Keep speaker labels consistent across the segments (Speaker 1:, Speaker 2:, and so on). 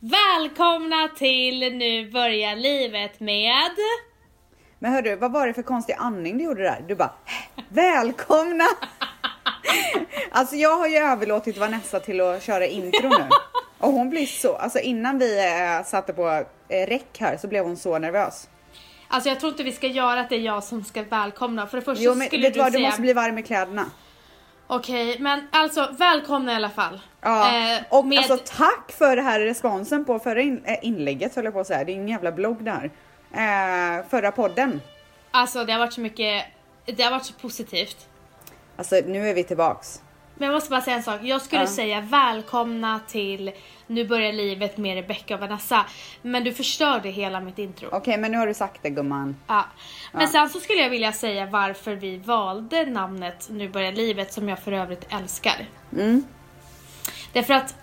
Speaker 1: Välkomna till Nu börjar livet med...
Speaker 2: Men hörru, vad var det för konstig andning du gjorde där? Du bara välkomna! alltså jag har ju överlåtit Vanessa till att köra intro nu. Och hon blir så, alltså innan vi eh, satte på eh, räck här så blev hon så nervös.
Speaker 1: Alltså jag tror inte vi ska göra att det är jag som ska välkomna. För det första
Speaker 2: Jo men
Speaker 1: skulle
Speaker 2: vet
Speaker 1: du
Speaker 2: du vad,
Speaker 1: säga...
Speaker 2: du måste bli varm i kläderna.
Speaker 1: Okej, men alltså välkomna i alla fall.
Speaker 2: Ja,
Speaker 1: Eh,
Speaker 2: och
Speaker 1: med-
Speaker 2: alltså tack för det här responsen på förra in, eh, inlägget höll jag på att säga. Det är ingen jävla blogg där. Eh, förra podden.
Speaker 1: Alltså det har varit så mycket, det har varit så positivt.
Speaker 2: Alltså nu är vi tillbaks.
Speaker 1: Men jag måste bara säga en sak. Jag skulle
Speaker 2: Ja.
Speaker 1: säga välkomna till Nu börjar livet med Rebecca och Vanessa. Men du förstörde hela mitt intro.
Speaker 2: Okej men nu har du sagt det gumman.
Speaker 1: Ja. Men
Speaker 2: Ja.
Speaker 1: sen så skulle jag vilja säga varför vi valde namnet Nu börjar livet som jag för övrigt älskar.
Speaker 2: Mm.
Speaker 1: Därför att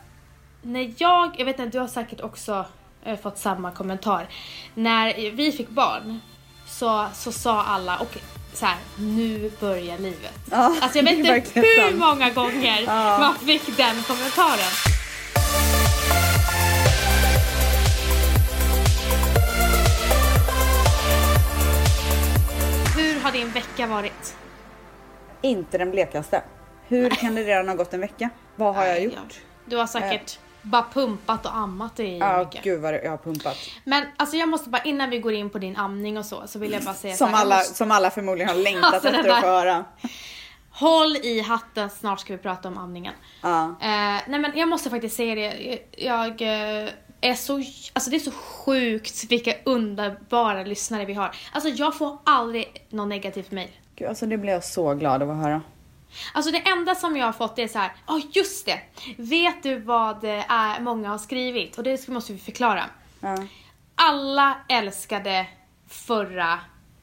Speaker 1: när jag, jag vet inte, du har säkert också eh, fått samma kommentar. När vi fick barn så, så sa alla, och så här, nu börjar livet.
Speaker 2: Ja,
Speaker 1: alltså jag vet inte hur
Speaker 2: sant.
Speaker 1: många gånger
Speaker 2: Ja.
Speaker 1: man fick den kommentaren. Din vecka varit?
Speaker 2: Inte den blekaste. Hur kan det redan ha gått en vecka? Vad har jag gjort?
Speaker 1: Du har säkert bara pumpat och ammat i
Speaker 2: Ja,
Speaker 1: mycket.
Speaker 2: gud vad jag har pumpat.
Speaker 1: Men alltså jag måste bara, innan vi går in på din amning och så, så vill jag bara säga
Speaker 2: Som
Speaker 1: här, jag
Speaker 2: alla,
Speaker 1: måste,
Speaker 2: som alla förmodligen har längtat
Speaker 1: Alltså,
Speaker 2: efter att få höra.
Speaker 1: Håll i hatten, snart ska vi prata om amningen.
Speaker 2: Ja.
Speaker 1: Eh, nej men jag måste faktiskt säga det, jag eh, är så, alltså det är så sjukt vilka underbara lyssnare vi har. Alltså jag får aldrig någon negativt mail.
Speaker 2: Gud, alltså det blir jag så glad av att höra.
Speaker 1: Alltså det enda som jag har fått är så här, ja just det! Vet du vad det är många har skrivit? Och det måste vi förklara.
Speaker 2: Ja.
Speaker 1: Alla älskade förra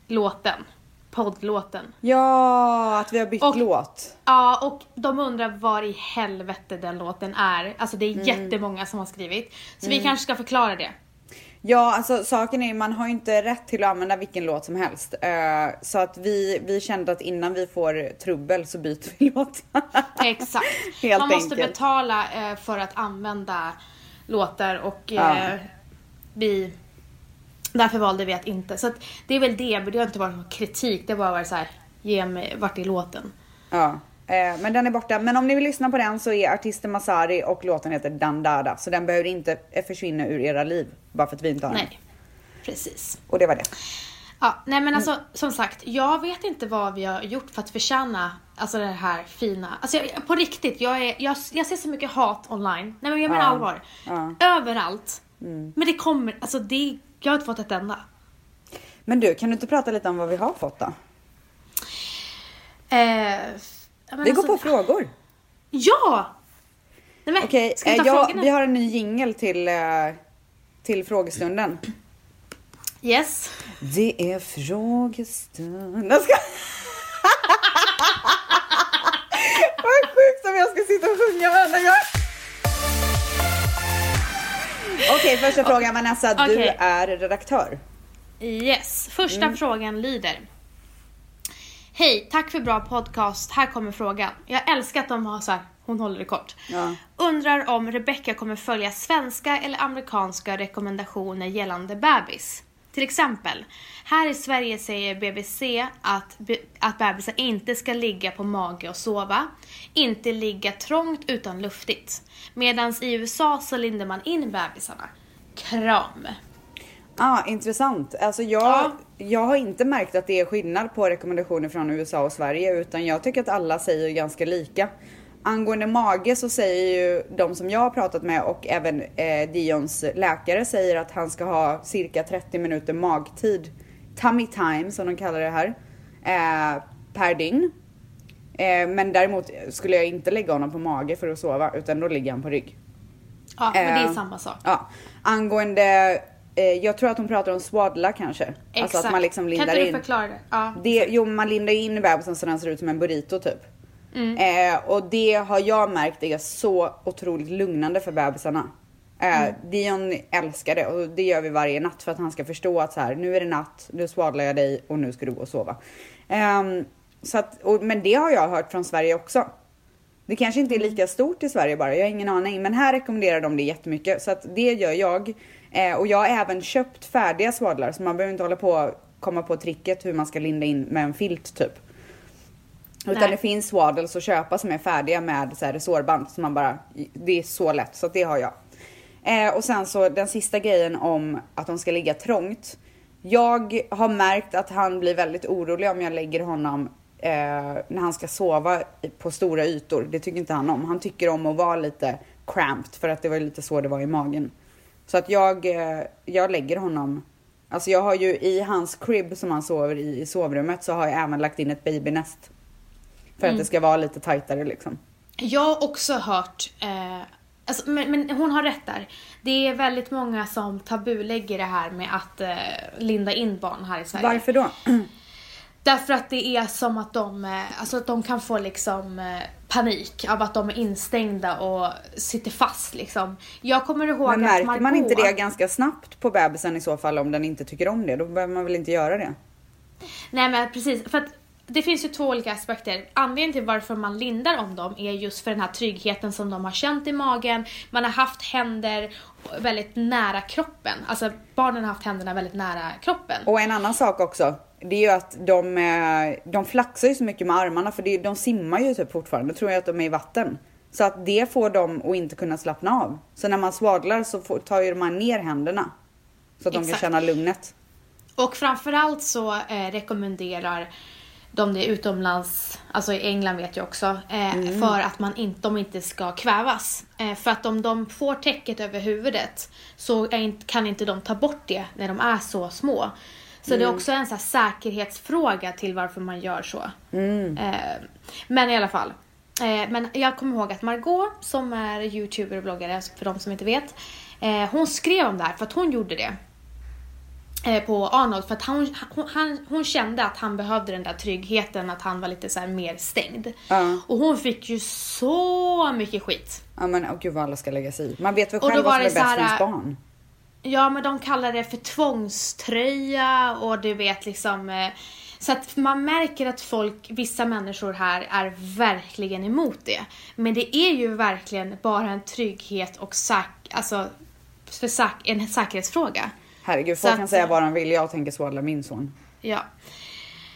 Speaker 1: låten, poddlåten.
Speaker 2: ja, att vi har bytt
Speaker 1: Och-
Speaker 2: låt.
Speaker 1: Ja, och de undrar var i helvete den låten är. Alltså det är
Speaker 2: Mm.
Speaker 1: jättemånga som har skrivit. Så vi kanske ska förklara det.
Speaker 2: Ja, alltså saken är man har ju inte rätt till att använda vilken låt som helst. Eh, så att vi, vi kände att innan vi får trubbel så byter vi låt.
Speaker 1: Exakt.
Speaker 2: Helt
Speaker 1: Man måste
Speaker 2: enkelt.
Speaker 1: betala eh, för att använda låtar och eh, vi... Därför valde vi att inte. Så att det är väl det, men det har inte varit någon kritik. Det har bara varit så här, ge mig, vart är låten?
Speaker 2: ja. eh, men den är borta. Men om ni vill lyssna på den så är artisten Masari och låten heter Dandada. Så den behöver inte eh, försvinna ur era liv bara för att vi inte har den.
Speaker 1: Nej, precis.
Speaker 2: Och det var det.
Speaker 1: Ja, nej men alltså som sagt, jag vet inte vad vi har gjort för att förtjäna alltså det här fina. Alltså jag, på riktigt, jag, är, jag, jag ser så mycket hat online. Nej men jag menar
Speaker 2: Ja,
Speaker 1: allvar.
Speaker 2: ja.
Speaker 1: Överallt. Men det kommer, alltså det, jag har inte fått ett enda.
Speaker 2: Men du, kan du inte prata lite om vad vi har fått då?
Speaker 1: Eh,
Speaker 2: Vi går
Speaker 1: alltså-
Speaker 2: på frågor.
Speaker 1: Ja! Nej men,
Speaker 2: Okej,
Speaker 1: ska vi
Speaker 2: eh,
Speaker 1: ta
Speaker 2: jag,
Speaker 1: frågorna?
Speaker 2: vi har en ny jingel till, eh, till frågestunden.
Speaker 1: Yes.
Speaker 2: Det är frågestund. Jag ska... Vad sjukt om jag ska sitta och sjunga varenda gång. Okej, första frågan Vanessa. Du
Speaker 1: Okej.
Speaker 2: är redaktör.
Speaker 1: Yes. Första
Speaker 2: Mm.
Speaker 1: frågan lyder. Hej, tack för bra podcast. Här kommer frågan. Jag älskar att de har så här, hon håller det kort.
Speaker 2: Ja.
Speaker 1: Undrar om Rebecca kommer följa svenska eller amerikanska rekommendationer gällande bebis. Till exempel, här i Sverige säger BBC att, be, att bebisar inte ska ligga på mage och sova, inte ligga trångt utan luftigt. Medan i USA så lindar man in bebisarna. Kram.
Speaker 2: Ah, intressant. Alltså jag,
Speaker 1: Ja.
Speaker 2: jag har inte märkt att det är skillnad på rekommendationer från USA och Sverige utan jag tycker att alla säger ganska lika. Angående mage så säger ju de som jag har pratat med och även eh, Dions läkare säger att han ska ha cirka 30 minuter magtid, tummy time som de kallar det här, eh, per dygn. Eh, men däremot skulle jag inte lägga honom på mage för att sova utan då ligger han på rygg.
Speaker 1: Ja, men det är
Speaker 2: Eh,
Speaker 1: samma sak.
Speaker 2: Ja, angående, eh, jag tror att hon pratar om swaddla kanske. Alltså att man liksom lindar
Speaker 1: kan inte du förklara det? Ja.
Speaker 2: Det, jo, man lindar in bebisen så den ser ut som en burrito typ.
Speaker 1: Mm.
Speaker 2: Eh, och det har jag märkt är så otroligt lugnande för bebisarna. Eh,
Speaker 1: Mm.
Speaker 2: Dion älskar det och det gör vi varje natt för att han ska förstå att så här, nu är det natt, nu svaddlar jag dig och nu ska du gå och sova. Ehm, så att, och, men det har jag hört från Sverige också. Det kanske inte är lika stort i Sverige bara, jag har ingen aning. Men här rekommenderar de det jättemycket. Så att det gör jag. Eh, och jag har även köpt färdiga swadlar så man behöver inte hålla på komma på tricket hur man ska linda in med en filt typ. Utan
Speaker 1: Nej.
Speaker 2: det finns swaddles att köpa som är färdiga med så här resårband. Så man bara, det är så lätt så det har jag. Eh, och sen så den sista grejen om att de ska ligga trångt. Jag har märkt att han blir väldigt orolig om jag lägger honom eh, när han ska sova på stora ytor. Det tycker inte han om. Han tycker om att vara lite cramped för att det var lite så det var i magen. Så att jag, eh, jag lägger honom Alltså jag har ju i hans crib som han sover i, i sovrummet så har jag även lagt in ett babynest. För att det ska vara lite tajtare liksom.
Speaker 1: Jag har också hört, eh, alltså, men, men hon har rätt där. Det är väldigt många som tabulägger det här med att eh, linda in barn här i Sverige.
Speaker 2: Varför då?
Speaker 1: Därför att det är som att de, eh, alltså att de kan få liksom eh, panik av att de är instängda och sitter fast liksom. Jag kommer ihåg
Speaker 2: Men
Speaker 1: att
Speaker 2: märker
Speaker 1: Margot,
Speaker 2: man inte det ganska snabbt på bebisen i så fall om den inte tycker om det? Då behöver man väl inte göra det?
Speaker 1: Nej men precis, för att det finns ju två olika aspekter. Anledningen till varför man lindar om dem är just för den här tryggheten som de har känt i magen. Man har haft händer väldigt nära kroppen. Alltså barnen har haft händerna väldigt nära kroppen.
Speaker 2: Och en annan sak också. Det är ju att de, eh, de flaxar ju så mycket med armarna för de simmar ju typ fortfarande. Då tror jag att de är i vatten. Så att det får dem att inte kunna slappna av. Så när man swadlar så tar ju man ner händerna. Så att de kan
Speaker 1: Exakt.
Speaker 2: känna lugnet.
Speaker 1: Och framförallt så eh, rekommenderar de det utomlands, alltså i England vet jag också, eh,
Speaker 2: Mm.
Speaker 1: för att man inte, de inte ska kvävas. Eh, för att om de får täcket över huvudet så är inte, kan inte de ta bort det när de är så små. Så det är också en så säkerhetsfråga till varför man gör så. Eh, men i alla fall. Eh, men jag kommer ihåg att Margot, som är youtuber och bloggare, för de som inte vet, eh, hon skrev om det här för att hon gjorde det på Arnold för att hon, hon, han, hon kände att han behövde den där tryggheten, att han var lite så här mer stängd.
Speaker 2: Ja.
Speaker 1: Och hon fick ju så mycket skit.
Speaker 2: Ja men åh gud vad alla ska lägga sig i. Man vet väl
Speaker 1: Och
Speaker 2: själv vad som är bäst för ens barn.
Speaker 1: Ja men de kallar det för tvångströja och du vet liksom eh, så att man märker att folk, vissa människor här är verkligen emot det. Men det är ju verkligen bara en trygghet och säk, alltså för säk, en säkerhetsfråga.
Speaker 2: Herregud, folk kan säga vad de vill. Jag tänker swadla min son.
Speaker 1: Ja,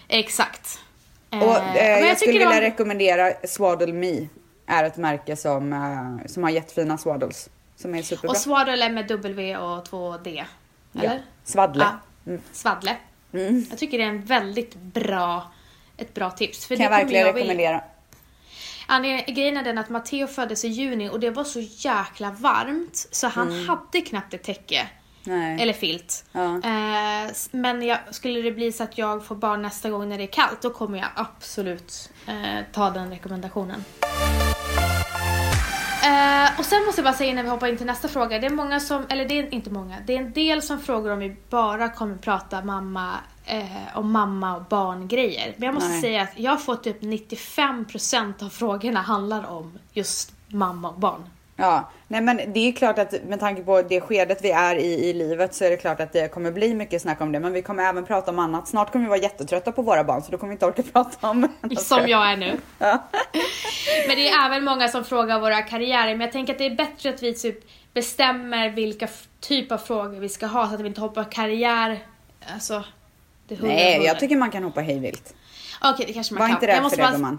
Speaker 1: exakt.
Speaker 2: Och
Speaker 1: Eh,
Speaker 2: eh,
Speaker 1: men
Speaker 2: jag, skulle vilja
Speaker 1: de-
Speaker 2: rekommendera Swaddle Me. Är ett märke som, eh, som har jättefina swaddles. Som är superbra.
Speaker 1: Och swaddle är med W och 2D. Eller?
Speaker 2: Ja. Svadle.
Speaker 1: Ja. Svadle. Jag tycker det är en väldigt bra, ett bra tips. För
Speaker 2: Kan jag
Speaker 1: det kommer
Speaker 2: verkligen
Speaker 1: vilja-
Speaker 2: rekommendera.
Speaker 1: Anledningen- Grejen är den att Matteo föddes i juni och det var så jäkla varmt så han hade knappt ett täcke.
Speaker 2: Nej.
Speaker 1: Eller filt.
Speaker 2: Ja.
Speaker 1: Eh, men jag, skulle det bli så att jag får barn nästa gång när det är kallt då kommer jag absolut eh, ta den rekommendationen. Eh, och sen måste jag bara säga innan vi hoppar in till nästa fråga. Det är många som, eller det är inte många, det är en del som frågar om vi bara kommer prata mamma, eh, om mamma och barngrejer. Men jag måste
Speaker 2: Nej.
Speaker 1: säga att jag har fått typ 95% av frågorna handlar om just mamma och barn.
Speaker 2: Ja, nej men det är klart att med tanke på det skedet vi är i i livet så är det klart att det kommer bli mycket snack om det. Men vi kommer även prata om annat. Snart kommer vi vara jättetrötta på våra barn så då kommer vi inte orka prata om
Speaker 1: Som jag är nu.
Speaker 2: Ja.
Speaker 1: Men det är även många som frågar våra karriärer, men jag tänker att det är bättre att vi typ bestämmer vilka typ av frågor vi ska ha så att vi inte hoppar karriär, alltså. Det
Speaker 2: Nej, jag tycker man kan hoppa hej vilt.
Speaker 1: Okej, det kanske man
Speaker 2: Var
Speaker 1: kan.
Speaker 2: inte
Speaker 1: jag
Speaker 2: rädd för det
Speaker 1: bara,
Speaker 2: gumman.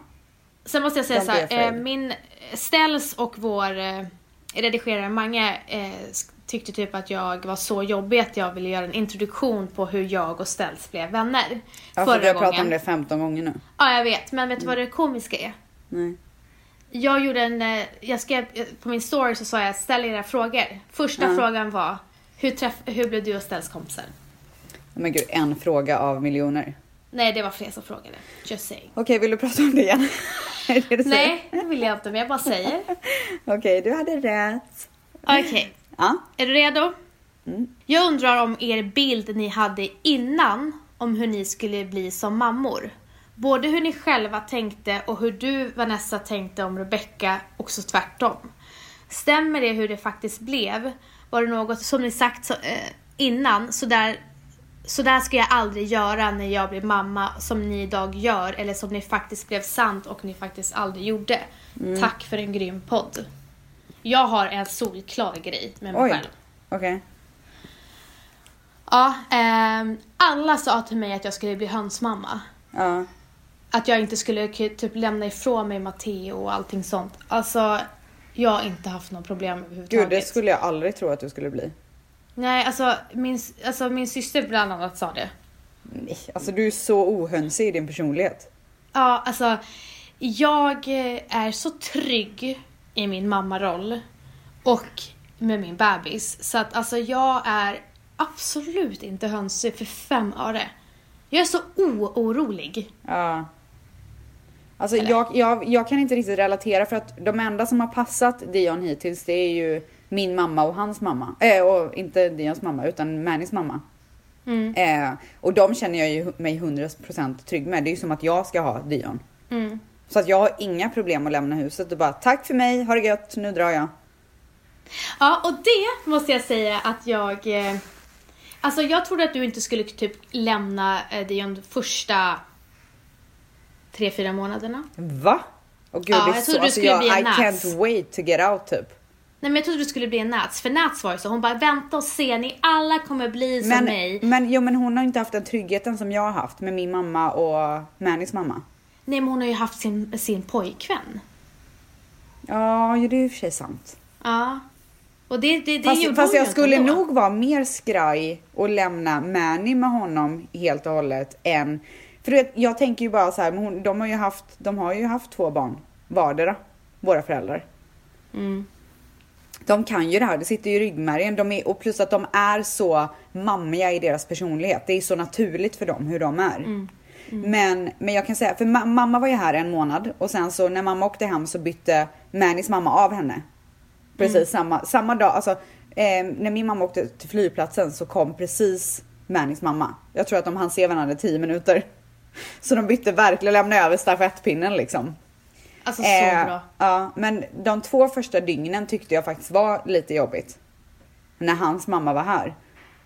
Speaker 1: Sen måste jag säga
Speaker 2: Don't
Speaker 1: så här, eh, min Ställs och vår eh, redigerare Mange eh, tyckte typ att jag var så jobbig att jag ville göra en introduktion på hur jag och Ställs blev vänner.
Speaker 2: Ja, för
Speaker 1: förra
Speaker 2: vi har
Speaker 1: gången.
Speaker 2: pratat om det 15 gånger nu.
Speaker 1: Ja, jag vet. Men vet du vad det komiska är?
Speaker 2: Nej.
Speaker 1: Jag gjorde en, eh, jag skrev eh, på min story så sa jag ställ era frågor. Första
Speaker 2: Ja.
Speaker 1: frågan var hur, träff, hur blev du och Stells kompisar?
Speaker 2: Men gud, en fråga av miljoner.
Speaker 1: Nej, det var fler som frågade. Just saying.
Speaker 2: Okej, vill du prata om det igen? Det det?
Speaker 1: Nej, det vill jag inte, men jag bara säger.
Speaker 2: Okej, du hade rätt.
Speaker 1: Okej,
Speaker 2: Ja.
Speaker 1: är du redo?
Speaker 2: Mm.
Speaker 1: Jag undrar om er bild ni hade innan om hur ni skulle bli som mammor. Både hur ni själva tänkte och hur du Vanessa tänkte om Rebecca och så tvärtom. Stämmer det hur det faktiskt blev? Var det något som ni sagt så, eh, innan så där så där ska jag aldrig göra när jag blir mamma som ni idag gör eller som ni faktiskt blev sant och ni faktiskt aldrig gjorde.
Speaker 2: Mm.
Speaker 1: Tack för en grym podd. Jag har en solklar grej med mig
Speaker 2: Oj.
Speaker 1: själv.
Speaker 2: Okej.
Speaker 1: Ja, ehm, alla sa till mig att jag skulle bli hönsmamma.
Speaker 2: Ja.
Speaker 1: Att jag inte skulle typ lämna ifrån mig Matteo och allting sånt. Alltså, jag har inte haft några problem överhuvudtaget.
Speaker 2: Gud, det skulle jag aldrig tro att du skulle bli.
Speaker 1: Nej, alltså min, alltså min syster bland annat sa det.
Speaker 2: Nej, alltså du är så ohönsig i din personlighet.
Speaker 1: Ja, alltså jag eh, är så trygg i min mammaroll och med min bebis. Så att alltså jag är absolut inte hönsig för fem öre. Jag är så oorolig.
Speaker 2: Ja. Alltså
Speaker 1: Eller?
Speaker 2: jag, jag, jag kan inte riktigt relatera för att de enda som har passat Dion hittills det är ju min mamma och hans mamma. Eh, och inte Dions mamma utan Mannys mamma.
Speaker 1: Mm.
Speaker 2: Eh, och de känner jag ju mig 100% trygg med. Det är ju som att jag ska ha Dion.
Speaker 1: Mm.
Speaker 2: Så att jag har inga problem att lämna huset och bara tack för mig, ha det gött, nu drar jag.
Speaker 1: Ja, och det måste jag säga att jag... Eh, alltså jag trodde att du inte skulle typ lämna eh, Dion första tre, fyra månaderna.
Speaker 2: Va? Och gud,
Speaker 1: Ja,
Speaker 2: det är
Speaker 1: jag
Speaker 2: så,
Speaker 1: trodde du
Speaker 2: alltså
Speaker 1: skulle
Speaker 2: jag,
Speaker 1: bli en
Speaker 2: I
Speaker 1: nats.
Speaker 2: can't wait to get out typ.
Speaker 1: Nej men jag trodde du skulle bli en Nats, för Nats var ju så. Hon bara vänta och se, ni alla kommer bli som
Speaker 2: Men,
Speaker 1: mig.
Speaker 2: men, jo, men hon har inte haft den tryggheten som jag har haft med min mamma och Mannys mamma.
Speaker 1: Nej men hon har ju haft sin, sin pojkvän.
Speaker 2: Ja, ju, det är i och för sig sant.
Speaker 1: Ja. Och det, det, det
Speaker 2: Fast,
Speaker 1: gjorde
Speaker 2: fast
Speaker 1: hon ju
Speaker 2: jag skulle
Speaker 1: ändå.
Speaker 2: nog vara mer skraj och lämna Manny med honom helt och hållet än... För du vet, jag tänker ju bara så här, hon, de, har ju haft, de har ju haft två barn vardera, våra föräldrar.
Speaker 1: Mm.
Speaker 2: De kan ju det här, det sitter ju i ryggmärgen. De är, och plus att de är så mammiga i deras personlighet. Det är så naturligt för dem hur de är.
Speaker 1: Mm.
Speaker 2: Men, men jag kan säga, för ma- mamma var ju här en månad och sen så när mamma åkte hem så bytte Mannys mamma av henne. Precis
Speaker 1: Mm.
Speaker 2: samma, samma dag, alltså eh, när min mamma åkte till flygplatsen så kom precis Mannys mamma. Jag tror att de hann se varandra i 10 minuter. Så de bytte verkligen, lämnade över stafettpinnen liksom.
Speaker 1: Alltså så
Speaker 2: Eh,
Speaker 1: bra.
Speaker 2: Ja, men de två första dygnen tyckte jag faktiskt var lite jobbigt. När hans mamma var här.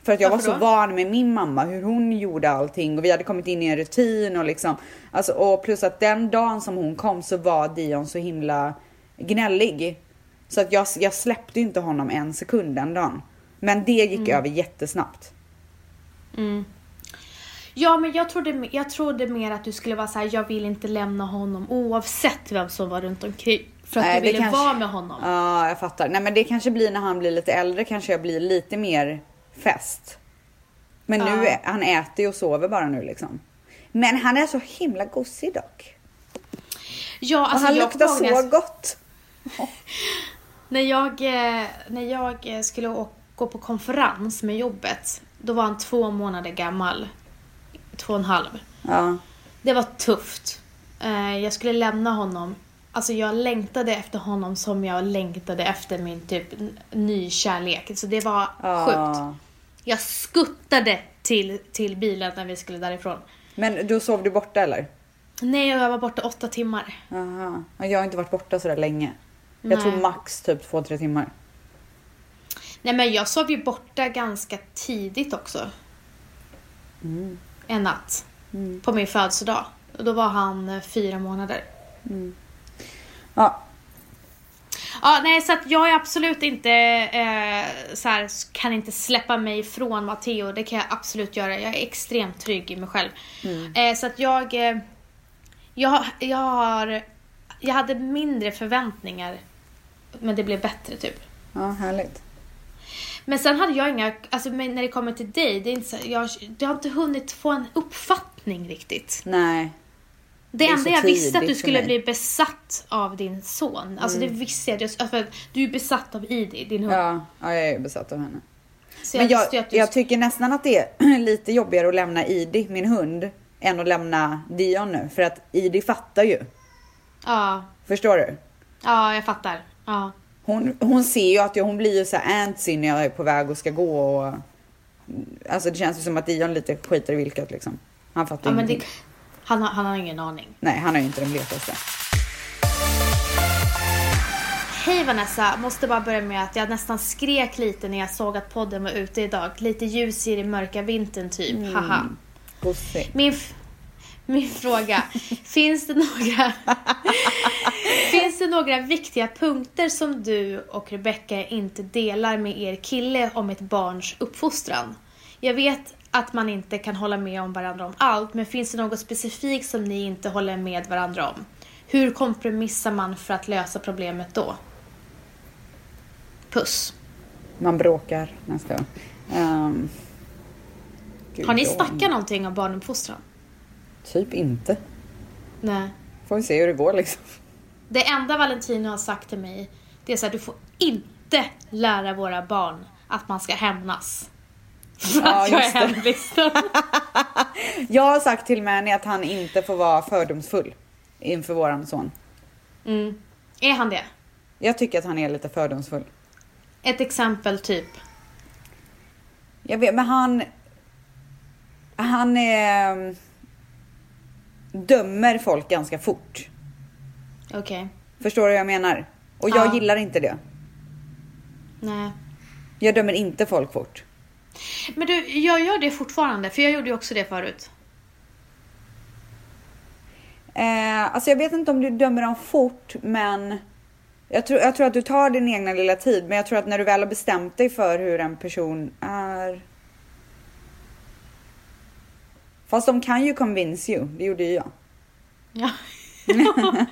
Speaker 2: För att jag
Speaker 1: Varför
Speaker 2: var så
Speaker 1: då?
Speaker 2: van med min mamma, hur hon gjorde allting och vi hade kommit in i en rutin och liksom. Alltså, och plus att den dagen som hon kom så var Dion så himla gnällig. Så att jag, jag släppte inte honom en sekund den dagen. Men det gick
Speaker 1: Mm.
Speaker 2: över jättesnabbt.
Speaker 1: Mm. Ja men jag trodde, jag trodde mer att du skulle vara så här: jag vill inte lämna honom oavsett vem som var runt omkring. För att
Speaker 2: Nej,
Speaker 1: du ville
Speaker 2: kanske-
Speaker 1: vara med honom.
Speaker 2: Ja, jag fattar. Nej men det kanske blir när han blir lite äldre kanske jag blir lite mer fest. Men nu,
Speaker 1: Ja.
Speaker 2: han äter ju och sover bara nu liksom. Men han är så himla gosig dock.
Speaker 1: Ja,
Speaker 2: Och
Speaker 1: alltså
Speaker 2: han
Speaker 1: jag
Speaker 2: luktar så
Speaker 1: när,
Speaker 2: gott.
Speaker 1: när jag, eh, när jag skulle gå på konferens med jobbet, då var han två månader gammal. Två och en halv.
Speaker 2: Ja.
Speaker 1: Det var tufft. Eh, Jag skulle lämna honom. Alltså jag längtade efter honom som jag längtade efter min typ ny kärlek. Så det var sjukt.
Speaker 2: ja.
Speaker 1: Jag skuttade till, till bilen när vi skulle därifrån.
Speaker 2: Men då sov du borta eller?
Speaker 1: Nej, jag var borta åtta timmar.
Speaker 2: Aha. Ja, Jag har inte varit borta sådär länge. Jag
Speaker 1: Nej.
Speaker 2: tror max typ två, tre timmar.
Speaker 1: Nej men jag sov ju borta ganska tidigt också. En natt. På min födelsedag. Och då var han eh, fyra månader.
Speaker 2: Ja,
Speaker 1: Ja, nej, så jag är absolut inte eh, så här, kan inte släppa mig från Matteo. Det kan jag absolut göra. Jag är extremt trygg i mig själv. Eh, så att jag, eh, jag, jag har, jag hade mindre förväntningar. Men det blev bättre typ.
Speaker 2: ja härligt.
Speaker 1: Men sen hade jag inga, alltså när det kommer till dig, det är inte så, jag, jag har inte hunnit få en uppfattning riktigt.
Speaker 2: Nej.
Speaker 1: Det,
Speaker 2: Det
Speaker 1: enda jag visste att du skulle bli besatt av din son. Alltså det visste jag. För du är besatt av Idi, din hund.
Speaker 2: Ja, ja jag är besatt av henne.
Speaker 1: Så jag
Speaker 2: Men jag,
Speaker 1: du
Speaker 2: jag tycker nästan att det är lite jobbigare att lämna Idi, min hund, än att lämna Dion nu. För att Idi fattar ju.
Speaker 1: Ja,
Speaker 2: Förstår du?
Speaker 1: ja jag fattar. Ja.
Speaker 2: Hon, hon ser ju att jag, hon blir ju så här antsy när jag är på väg och ska gå och... Alltså det känns ju som att Dion lite skiter i vilket liksom. Han fattar
Speaker 1: ja det, han, han har ingen aning.
Speaker 2: Nej, han har ju inte den blekaste.
Speaker 1: Hej Vanessa, måste bara börja med att jag nästan skrek lite när jag såg att podden var ute idag. Lite ljus i den mörka vintern typ, haha.
Speaker 2: Gosig.
Speaker 1: Min, min fråga, finns det några Finns det några viktiga punkter som du och Rebecca inte delar med er kille om ett barns uppfostran? Jag vet att man inte kan hålla med om varandra om allt, men finns det något specifikt som ni inte håller med varandra om? Hur kompromissar man för att lösa problemet då? Puss.
Speaker 2: Man bråkar nästa gång. Um, gud,
Speaker 1: Har ni snackat någonting om barnuppfostran?
Speaker 2: Typ inte.
Speaker 1: Nej.
Speaker 2: Får vi se hur det går liksom.
Speaker 1: Det enda Valentino har sagt till mig, det är så här, du får inte lära våra barn att man ska hämnas. För
Speaker 2: Ja,
Speaker 1: att jag är hemvisten.
Speaker 2: Jag har sagt till Mani att han inte får vara fördomsfull inför våran son.
Speaker 1: Mm. Är han det?
Speaker 2: Jag tycker att han är lite fördomsfull.
Speaker 1: Ett exempel typ.
Speaker 2: Jag vet, men han... Han är... Dömer folk ganska fort.
Speaker 1: Okej.
Speaker 2: Förstår du vad jag menar? Och jag
Speaker 1: Ja.
Speaker 2: gillar inte det.
Speaker 1: Nej.
Speaker 2: Jag dömer inte folk fort.
Speaker 1: Men du, jag gör det fortfarande, för jag gjorde ju också det förut.
Speaker 2: Eh, alltså jag vet inte om du dömer dem fort, men jag tror, jag tror att du tar din egna lilla tid. Men jag tror att när du väl har bestämt dig för hur en person är. Fast de kan ju convince you, det gjorde ju jag.
Speaker 1: Ja.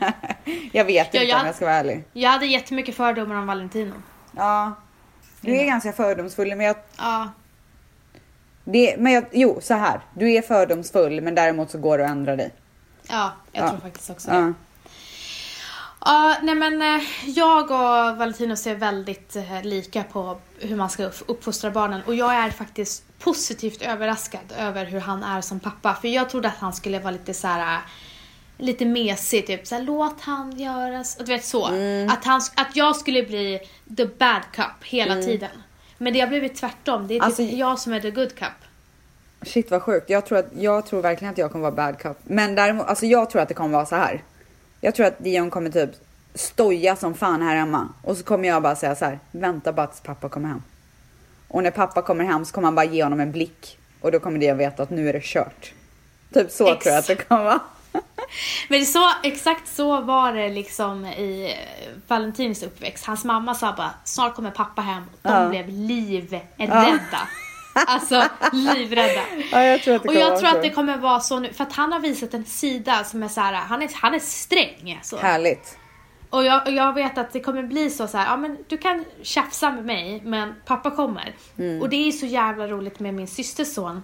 Speaker 2: Jag vet
Speaker 1: Ja,
Speaker 2: inte
Speaker 1: jag-
Speaker 2: om jag ska vara ärlig.
Speaker 1: Jag hade jättemycket fördomar om Valentino.
Speaker 2: Ja. Du är ganska fördomsfull, men jag,
Speaker 1: Ja.
Speaker 2: det, men jag, jo så här. Du är fördomsfull, men däremot så går det att ändra dig.
Speaker 1: Ja, jag
Speaker 2: Ja.
Speaker 1: tror faktiskt också det.
Speaker 2: Ja.
Speaker 1: Nej men eh, jag och Valentino ser väldigt eh, lika på hur man ska upp- uppfostra barnen och jag är faktiskt positivt överraskad över hur han är som pappa. För jag trodde att han skulle vara lite så här. eh, Lite mesig, typ såhär låt han göra så. Du vet så. Att, han, att jag skulle bli the bad cup hela tiden. Men det har blivit tvärtom. Det är typ
Speaker 2: Alltså-
Speaker 1: jag som är the good cup.
Speaker 2: Shit vad sjukt. Jag tror, att, jag tror verkligen att jag kommer vara bad cup. Men däremot, alltså jag tror att det kommer vara så här. Jag tror att Dion kommer typ stoja som fan här hemma. Och så kommer jag bara säga så här. Vänta bara tills pappa kommer hem. Och när pappa kommer hem så kommer han bara ge honom en blick. Och då kommer Dion veta att nu är det kört. Typ så tror jag att det kommer vara.
Speaker 1: Men det så, exakt så var det liksom i eh, Valentins uppväxt. Hans mamma sa bara, snart kommer pappa hem. De
Speaker 2: Ja.
Speaker 1: blev livrädda. Alltså livrädda.
Speaker 2: Ja, jag tror att det
Speaker 1: Och jag tror att det kommer vara så nu, för att han har visat en sida som är så här, han är, han är sträng. Så.
Speaker 2: Härligt.
Speaker 1: Och jag, jag vet att det kommer bli så, så här, ja men du kan tjafsa med mig, men pappa kommer.
Speaker 2: Mm.
Speaker 1: Och det är så jävla roligt med min systers son.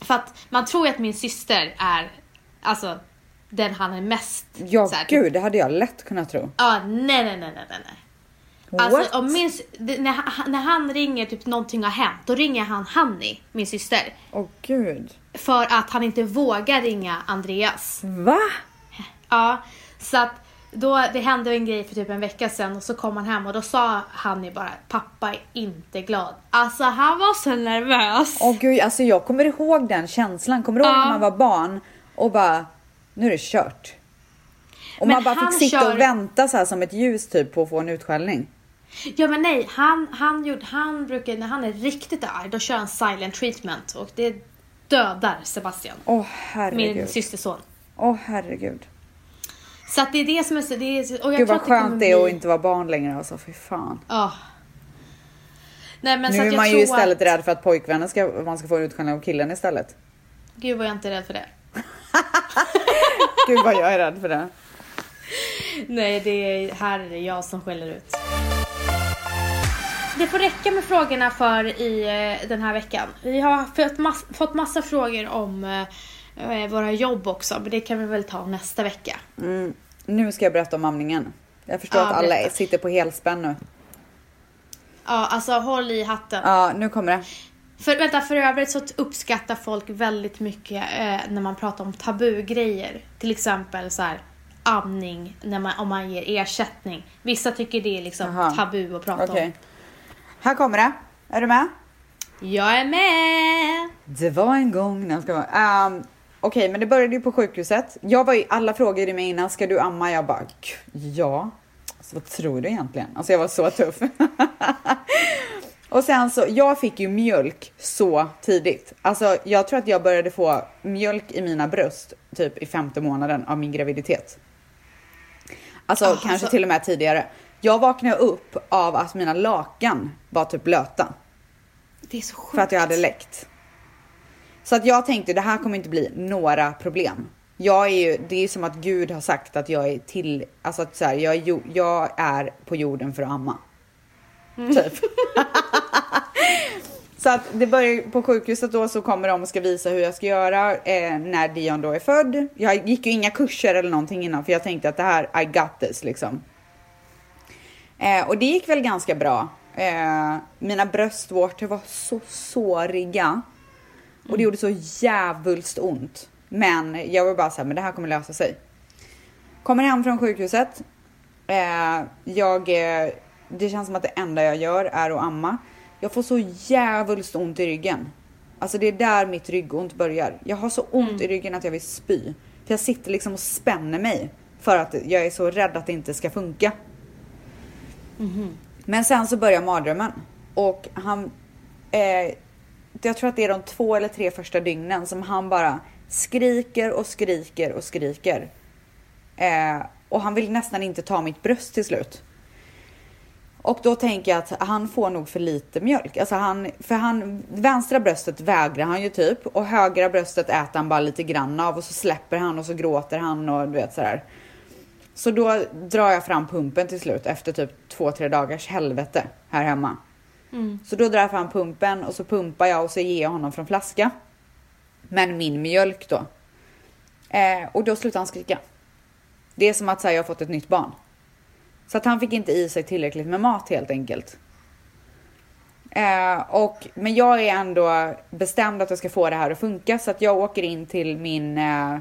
Speaker 1: För att man tror ju att min syster är, alltså, den han är mest
Speaker 2: Ja
Speaker 1: så här,
Speaker 2: gud, det hade jag lätt kunnat tro.
Speaker 1: Ja, nej, nej, nej, nej, nej. Alltså,
Speaker 2: What?
Speaker 1: om min, när, han, när han ringer, typ någonting har hänt, då ringer han Hanni, min syster.
Speaker 2: Åh gud.
Speaker 1: För att han inte vågar ringa Andreas.
Speaker 2: Va?
Speaker 1: Ja, så att då, det hände en grej för typ en vecka sedan och så kom han hem och då sa Hanni bara pappa är inte glad. Alltså han var så nervös.
Speaker 2: Åh gud, alltså jag kommer ihåg den känslan. Kommer du ihåg
Speaker 1: Ja.
Speaker 2: när man var barn och bara, nu är det kört. Och
Speaker 1: Men
Speaker 2: man bara
Speaker 1: han
Speaker 2: fick sitta
Speaker 1: kör-
Speaker 2: och vänta så här som ett ljus typ på att få en utskällning.
Speaker 1: Ja men nej, han, han, gjorde, han brukar, när han är riktigt arg, då kör han silent treatment och det dödar Sebastian.
Speaker 2: Åh
Speaker 1: Min
Speaker 2: herregud.
Speaker 1: systerson.
Speaker 2: Åh herregud.
Speaker 1: Så att det är det som är så, det är, så- och jag
Speaker 2: Gud
Speaker 1: tror
Speaker 2: vad skönt det är att inte vara barn längre alltså, fy fan.
Speaker 1: Ja. Nej men så
Speaker 2: nu
Speaker 1: att
Speaker 2: är man ju istället
Speaker 1: att,
Speaker 2: rädd för att pojkvännen ska, man ska få en utskällning av killen istället.
Speaker 1: Gud vad jag inte är rädd för det.
Speaker 2: Gud vad jag är rädd för det.
Speaker 1: Nej, det är, här är det jag som skäller ut. Det får räcka med frågorna för i eh, den här veckan. Vi har fått, mass, fått massa frågor om eh, våra jobb också, men det kan vi väl ta nästa vecka.
Speaker 2: Mm. Nu ska jag berätta om amningen. Jag förstår
Speaker 1: Ja,
Speaker 2: att alla
Speaker 1: berätta.
Speaker 2: sitter på helspänn nu.
Speaker 1: Ja, alltså håll i hatten.
Speaker 2: Ja, nu kommer det.
Speaker 1: För, vänta, för övrigt så uppskattar folk väldigt mycket eh, när man pratar om tabugrejer. Till exempel så här amning, när man, om man ger ersättning. Vissa tycker det är liksom tabu att prata
Speaker 2: Okej.
Speaker 1: om.
Speaker 2: Här kommer det. Är du med?
Speaker 1: Jag är med!
Speaker 2: Det var en gång när jag ska vara... Um, Okej, men det började ju på sjukhuset. Jag var ju, alla frågade mig innan, ska du amma? Jag bara, "Gud, ja. Alltså, vad tror du egentligen? Alltså jag var så tuff. och sen så, jag fick ju mjölk så tidigt. Alltså jag tror att jag började få mjölk i mina bröst typ i femte månaden av min graviditet. Alltså
Speaker 1: Ah,
Speaker 2: kanske
Speaker 1: så-
Speaker 2: till och med tidigare. Jag vaknade upp av att mina lakan var typ blöta.
Speaker 1: Det är så sjukt.
Speaker 2: För att jag hade läckt. Så att jag tänkte det här kommer inte bli några problem. Jag är ju, det är som att Gud har sagt att jag är till, alltså att så här, jag, är, jag är på jorden för att amma. Typ. så att det börjar på sjukhuset då så kommer de och ska visa hur jag ska göra eh, när Dion då är född. Jag gick ju inga kurser eller någonting innan för jag tänkte att det här, I got this liksom. Eh, och det gick väl ganska bra. Eh, mina bröstvårtor var så såriga. Och det gjorde så jävulst ont. Men jag var bara såhär, men det här kommer lösa sig. Kommer hem från sjukhuset. Eh, jag, eh, det känns som att det enda jag gör är att amma. Jag får så jävulst ont i ryggen. Alltså det är där mitt ryggont börjar. Jag har så ont i ryggen att jag vill spy. För jag sitter liksom och spänner mig. För att jag är så rädd att det inte ska funka. Men sen så börjar mardrömmen. Och han... Eh, jag tror att det är de två eller tre första dygnen som han bara skriker och skriker och skriker. Eh, och han vill nästan inte ta mitt bröst till slut. Och då tänker jag att han får nog för lite mjölk. Alltså han, för han, vänstra bröstet vägrar han ju typ och högra bröstet äter han bara lite grann av och så släpper han och så gråter han och du vet sådär. Så då drar jag fram pumpen till slut efter typ två, tre dagars helvete här hemma. Mm. Så då drar jag fram pumpen och så pumpar jag och så ger jag honom från flaska. Men min mjölk då. Eh, och då slutar han skrika. Det är som att säga jag har fått ett nytt barn. Så att han fick inte i sig tillräckligt med mat helt enkelt. Eh, och, men jag är ändå bestämd att jag ska få det här att funka så att jag åker in till min eh,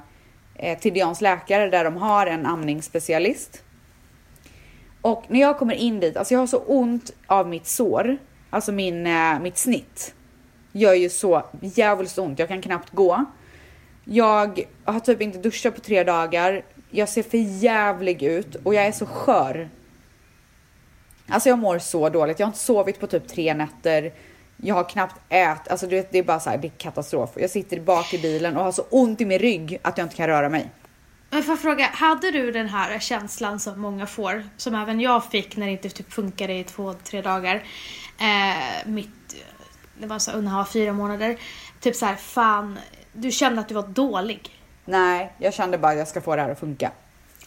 Speaker 2: eh, till Dions läkare där de har en amningsspecialist. Och när jag kommer in dit, alltså jag har så ont av mitt sår, alltså min, eh, mitt snitt. Gör ju så jävligt ont, jag kan knappt gå. Jag har typ inte duschat på tre dagar. Jag ser för jävlig ut och jag är så skör. Alltså jag mår så dåligt. Jag har inte sovit på typ tre nätter. Jag har knappt ätit. Alltså du vet, det är bara så här, det är katastrof. Jag sitter bak i bilen och har så ont i min rygg att jag inte kan röra mig.
Speaker 1: Men får jag fråga, hade du den här känslan som många får, som även jag fick när det inte typ funkade i två, tre dagar. Eh, mitt, det var så han var fyra månader. Typ så här, fan, du kände att du var dålig.
Speaker 2: Nej, jag kände bara att jag ska få det här att funka.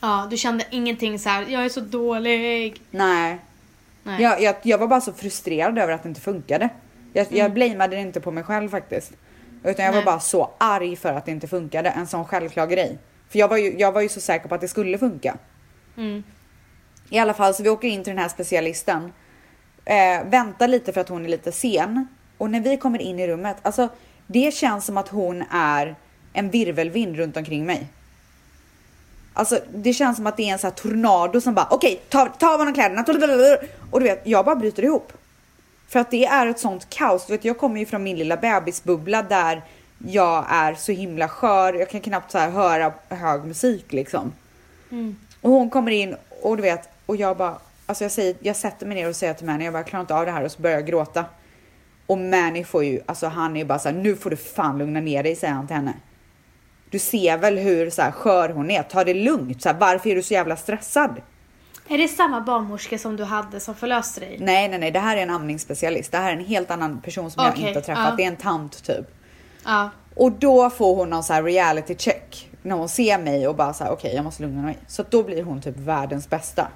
Speaker 1: Ja, du kände ingenting så här, jag är så dålig.
Speaker 2: Nej.
Speaker 1: Nej.
Speaker 2: Jag, jag, jag var bara så frustrerad över att det inte funkade. Jag, jag blameade det inte på mig själv faktiskt. Utan jag var
Speaker 1: Nej.
Speaker 2: bara så arg för att det inte funkade. En sån självklar grej. För jag var ju, jag var ju så säker på att det skulle funka.
Speaker 1: Mm.
Speaker 2: I alla fall så vi åker in till den här specialisten. Eh, väntar lite för att hon är lite sen. Och när vi kommer in i rummet, alltså det känns som att hon är en virvelvind runt omkring mig. Alltså det känns som att det är en sån här tornado som bara okej, ta, ta av honom kläderna. Och du vet, jag bara bryter ihop. För att det är ett sånt kaos. Du vet, jag kommer ju från min lilla bebisbubbla där jag är så himla skör. Jag kan knappt så här höra hög musik liksom. Och hon kommer in och du vet, och jag bara, alltså jag säger, jag sätter mig ner och säger till Manny, jag bara jag klarar inte av det här och så börjar jag gråta. Och Manny får ju, alltså han är ju bara så här, nu får du fan lugna ner dig, säger han till henne. Du ser väl hur så här skör hon är, ta det lugnt, så här, varför är du så jävla stressad?
Speaker 1: Är det samma barnmorska som du hade som förlöste dig?
Speaker 2: Nej, nej, nej, det här är en amningsspecialist. Det här är en helt annan person som jag
Speaker 1: Okej,
Speaker 2: inte har träffat.
Speaker 1: ja.
Speaker 2: Det är en tant typ.
Speaker 1: Ja.
Speaker 2: Och då får hon någon så här reality check när hon ser mig och bara så här okej, jag måste lugna mig. Så då blir hon typ världens bästa.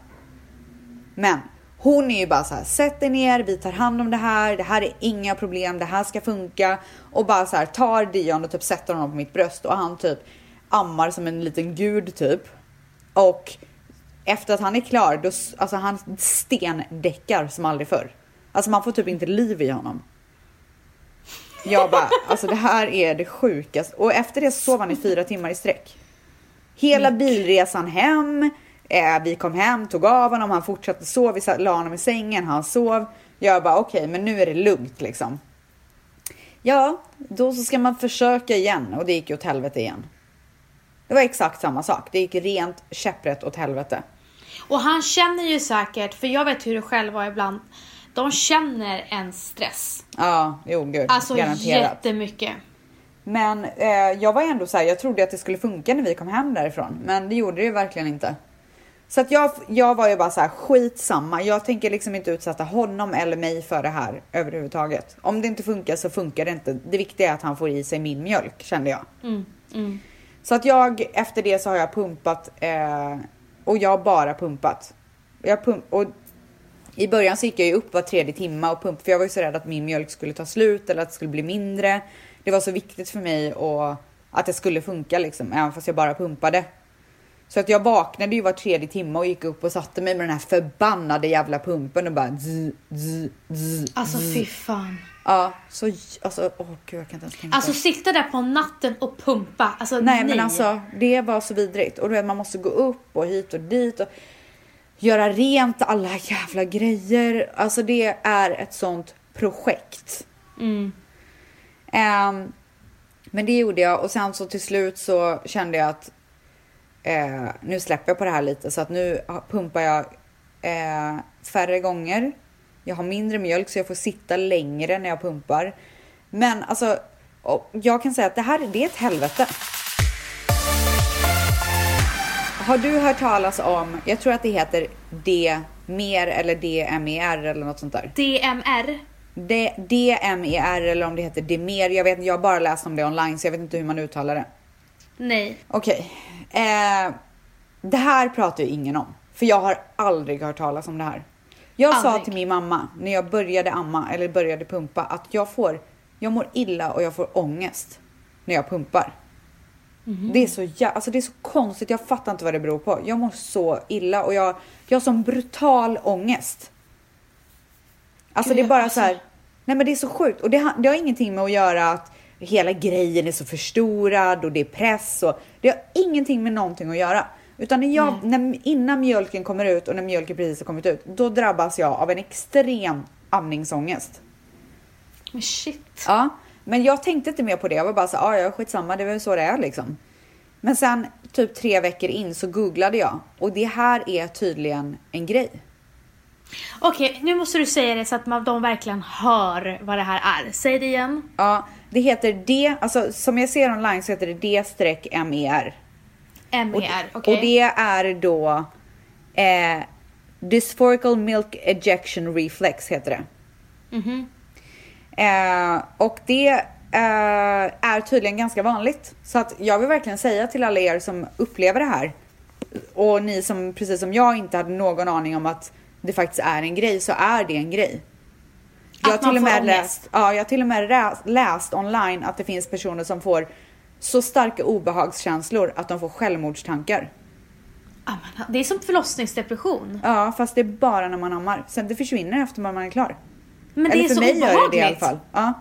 Speaker 2: Men hon är ju bara så här, sätt dig ner, vi tar hand om det här, det här är inga problem, det här ska funka. Och bara så här tar Dion och typ sätter honom på mitt bröst och han typ ammar som en liten gud typ. Och efter att han är klar, då, alltså han stendäckar som aldrig förr. Alltså man får typ inte liv i honom. Jag bara, alltså det här är det sjukaste. Och efter det sov han i fyra timmar i sträck. Hela bilresan hem. Eh, vi kom hem, tog av honom, han fortsatte sova. Vi la honom i sängen, han sov. Jag bara okej, men nu är det lugnt liksom. Ja, då så ska man försöka igen och det gick ju åt helvete igen. Det var exakt samma sak. Det gick rent käpprätt åt helvete.
Speaker 1: Och han känner ju säkert, för jag vet hur det själv var ibland, de känner en stress.
Speaker 2: Ja, jo gud.
Speaker 1: Alltså
Speaker 2: garanterat.
Speaker 1: jättemycket.
Speaker 2: Men eh, jag var ändå så här, jag trodde att det skulle funka när vi kom hem därifrån. Men det gjorde det ju verkligen inte. Så att jag, jag var ju bara så här, skitsamma. Jag tänker liksom inte utsätta honom eller mig för det här överhuvudtaget. Om det inte funkar så funkar det inte. Det viktiga är att han får i sig min mjölk kände jag.
Speaker 1: Mm, mm.
Speaker 2: Så att jag, efter det så har jag pumpat eh, och jag har bara pumpat. Jag pump, och I början så gick jag ju upp var tredje timma och pumpade för jag var ju så rädd att min mjölk skulle ta slut eller att det skulle bli mindre. Det var så viktigt för mig och att det skulle funka liksom, även fast jag bara pumpade. Så att jag vaknade ju var tredje timme och gick upp och satte mig med den här förbannade jävla pumpen och bara zzz, zzz, zzz,
Speaker 1: Alltså fy fan.
Speaker 2: Ja, så alltså åh gud jag kan inte ens tänka.
Speaker 1: Alltså sitta där på natten och pumpa. Alltså
Speaker 2: nej, men alltså det var så vidrigt och du vet man måste gå upp och hit och dit och göra rent alla jävla grejer. Alltså det är ett sånt projekt.
Speaker 1: Mm.
Speaker 2: Ehm, men det gjorde jag och sen så till slut så kände jag att eh, nu släpper jag på det här lite så att nu pumpar jag eh, färre gånger. Jag har mindre mjölk så jag får sitta längre när jag pumpar. Men alltså, jag kan säga att det här det är ett helvete. Har du hört talas om, jag tror att det heter D-mer eller DMER eller något sånt där?
Speaker 1: DMR.
Speaker 2: D DMER eller om det heter DMER. Jag vet jag har bara läst om det online så jag vet inte hur man uttalar det.
Speaker 1: Nej.
Speaker 2: Okej. Okay. Eh, det här pratar ju ingen om. För jag har aldrig hört talas om det här. Jag aldrig. sa till min mamma när jag började amma eller började pumpa att jag får, jag mår illa och jag får ångest när jag pumpar. Mm. Det, är så, alltså det är så konstigt, jag fattar inte vad det beror på. Jag mår så illa och jag, jag har sån brutal ångest. Alltså Gud, det är bara alltså... så här, nej men det är så sjukt och det, det har ingenting med att göra att hela grejen är så förstorad och det är press och det har ingenting med någonting att göra. Utan när jag, när, innan mjölken kommer ut och när mjölken precis har kommit ut, då drabbas jag av en extrem amningsångest.
Speaker 1: Men shit.
Speaker 2: Ja, men jag tänkte inte mer på det. Jag var bara så ja, ja, skitsamma, det är väl så det är liksom. Men sen typ tre veckor in så googlade jag och det här är tydligen en grej.
Speaker 1: Okej, nu måste du säga det så att man, de verkligen hör vad det här är. Säg det igen.
Speaker 2: Ja, det heter D, alltså som jag ser online så heter det D-MER.
Speaker 1: MER, okej. Okay.
Speaker 2: Och det är då eh, Dysphorical Milk Ejection Reflex heter det.
Speaker 1: Mm -hmm.
Speaker 2: eh, och det eh, är tydligen ganska vanligt. Så att jag vill verkligen säga till alla er som upplever det här och ni som precis som jag inte hade någon aning om att det faktiskt är en grej så är det en grej. Jag har, till och med läst, ja, jag har till och med läst online att det finns personer som får så starka obehagskänslor att de får självmordstankar.
Speaker 1: Det är som förlossningsdepression.
Speaker 2: Ja, fast det är bara när man ammar. Sen det försvinner efter man är klar.
Speaker 1: Men det Eller är för så mig obehagligt. gör det det i alla fall.
Speaker 2: Ja.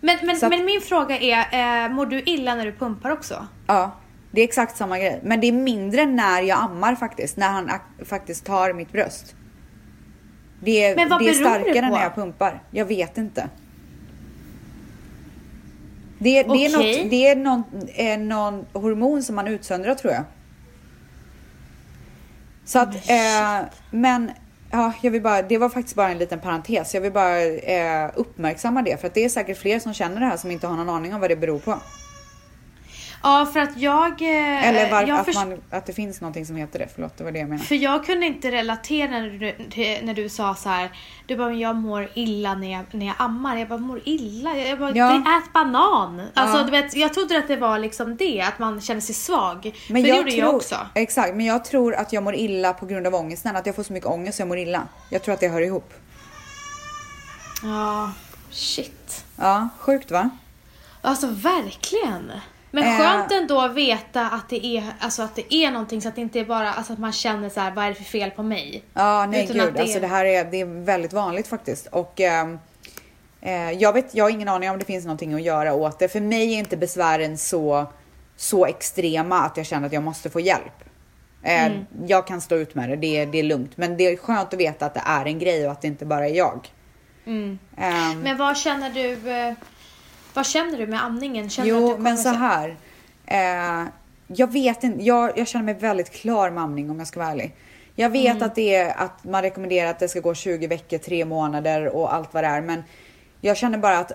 Speaker 1: Men, men, att, men min fråga är, eh, mår du illa när du pumpar också?
Speaker 2: Ja, det är exakt samma grej. Men det är mindre när jag ammar faktiskt. När han faktiskt tar mitt bröst. Det är, det är
Speaker 1: starkare
Speaker 2: det när jag pumpar. Jag vet inte. Det, det, är, något, det är någon, är någon hormon som man utsöndrar tror jag. Så att, eh, men ja, jag vill bara, det var faktiskt bara en liten parentes. Jag vill bara eh, uppmärksamma det för att det är säkert fler som känner det här som inte har någon aning om vad det beror på.
Speaker 1: Ja, för att jag...
Speaker 2: Eh, Eller var, jag att, man, att det finns någonting som heter det. Förlåt, det var det jag menade.
Speaker 1: För jag kunde inte relatera när du, när du sa så här. Du bara, jag mår illa när jag, när jag ammar. Jag bara, mår illa? Jag bara, ja. ät banan. Alltså, ja. du vet, jag trodde att det var liksom det, att man känner sig svag. Men för det gjorde tror, jag också.
Speaker 2: Exakt, men jag tror att jag mår illa på grund av ångesten. Att jag får så mycket ångest så jag mår illa. Jag tror att det hör ihop.
Speaker 1: Ja, shit.
Speaker 2: Ja, sjukt va?
Speaker 1: Alltså verkligen. Men eh. skönt ändå att veta att det är, alltså att det är någonting så att det inte är bara alltså att man känner så här, vad är det för fel på mig?
Speaker 2: Ja, nej Utan gud, det alltså det här är, det är väldigt vanligt faktiskt. Och eh, eh, jag vet, jag har ingen aning om det finns någonting att göra åt det. För mig är inte besvären så, så extrema att jag känner att jag måste få hjälp. Eh, mm. Jag kan stå ut med det, det är, det är lugnt. Men det är skönt att veta att det är en grej och att det inte bara är jag.
Speaker 1: Mm. Um, men vad känner du? Vad känner du med amningen? Känner
Speaker 2: jo, men så här. Eh, jag vet inte. Jag, jag känner mig väldigt klar med amning om jag ska vara ärlig. Jag vet
Speaker 1: Mm.
Speaker 2: att, det är, att man rekommenderar att det ska gå 20 veckor, 3 månader och allt vad det är. Men jag känner bara att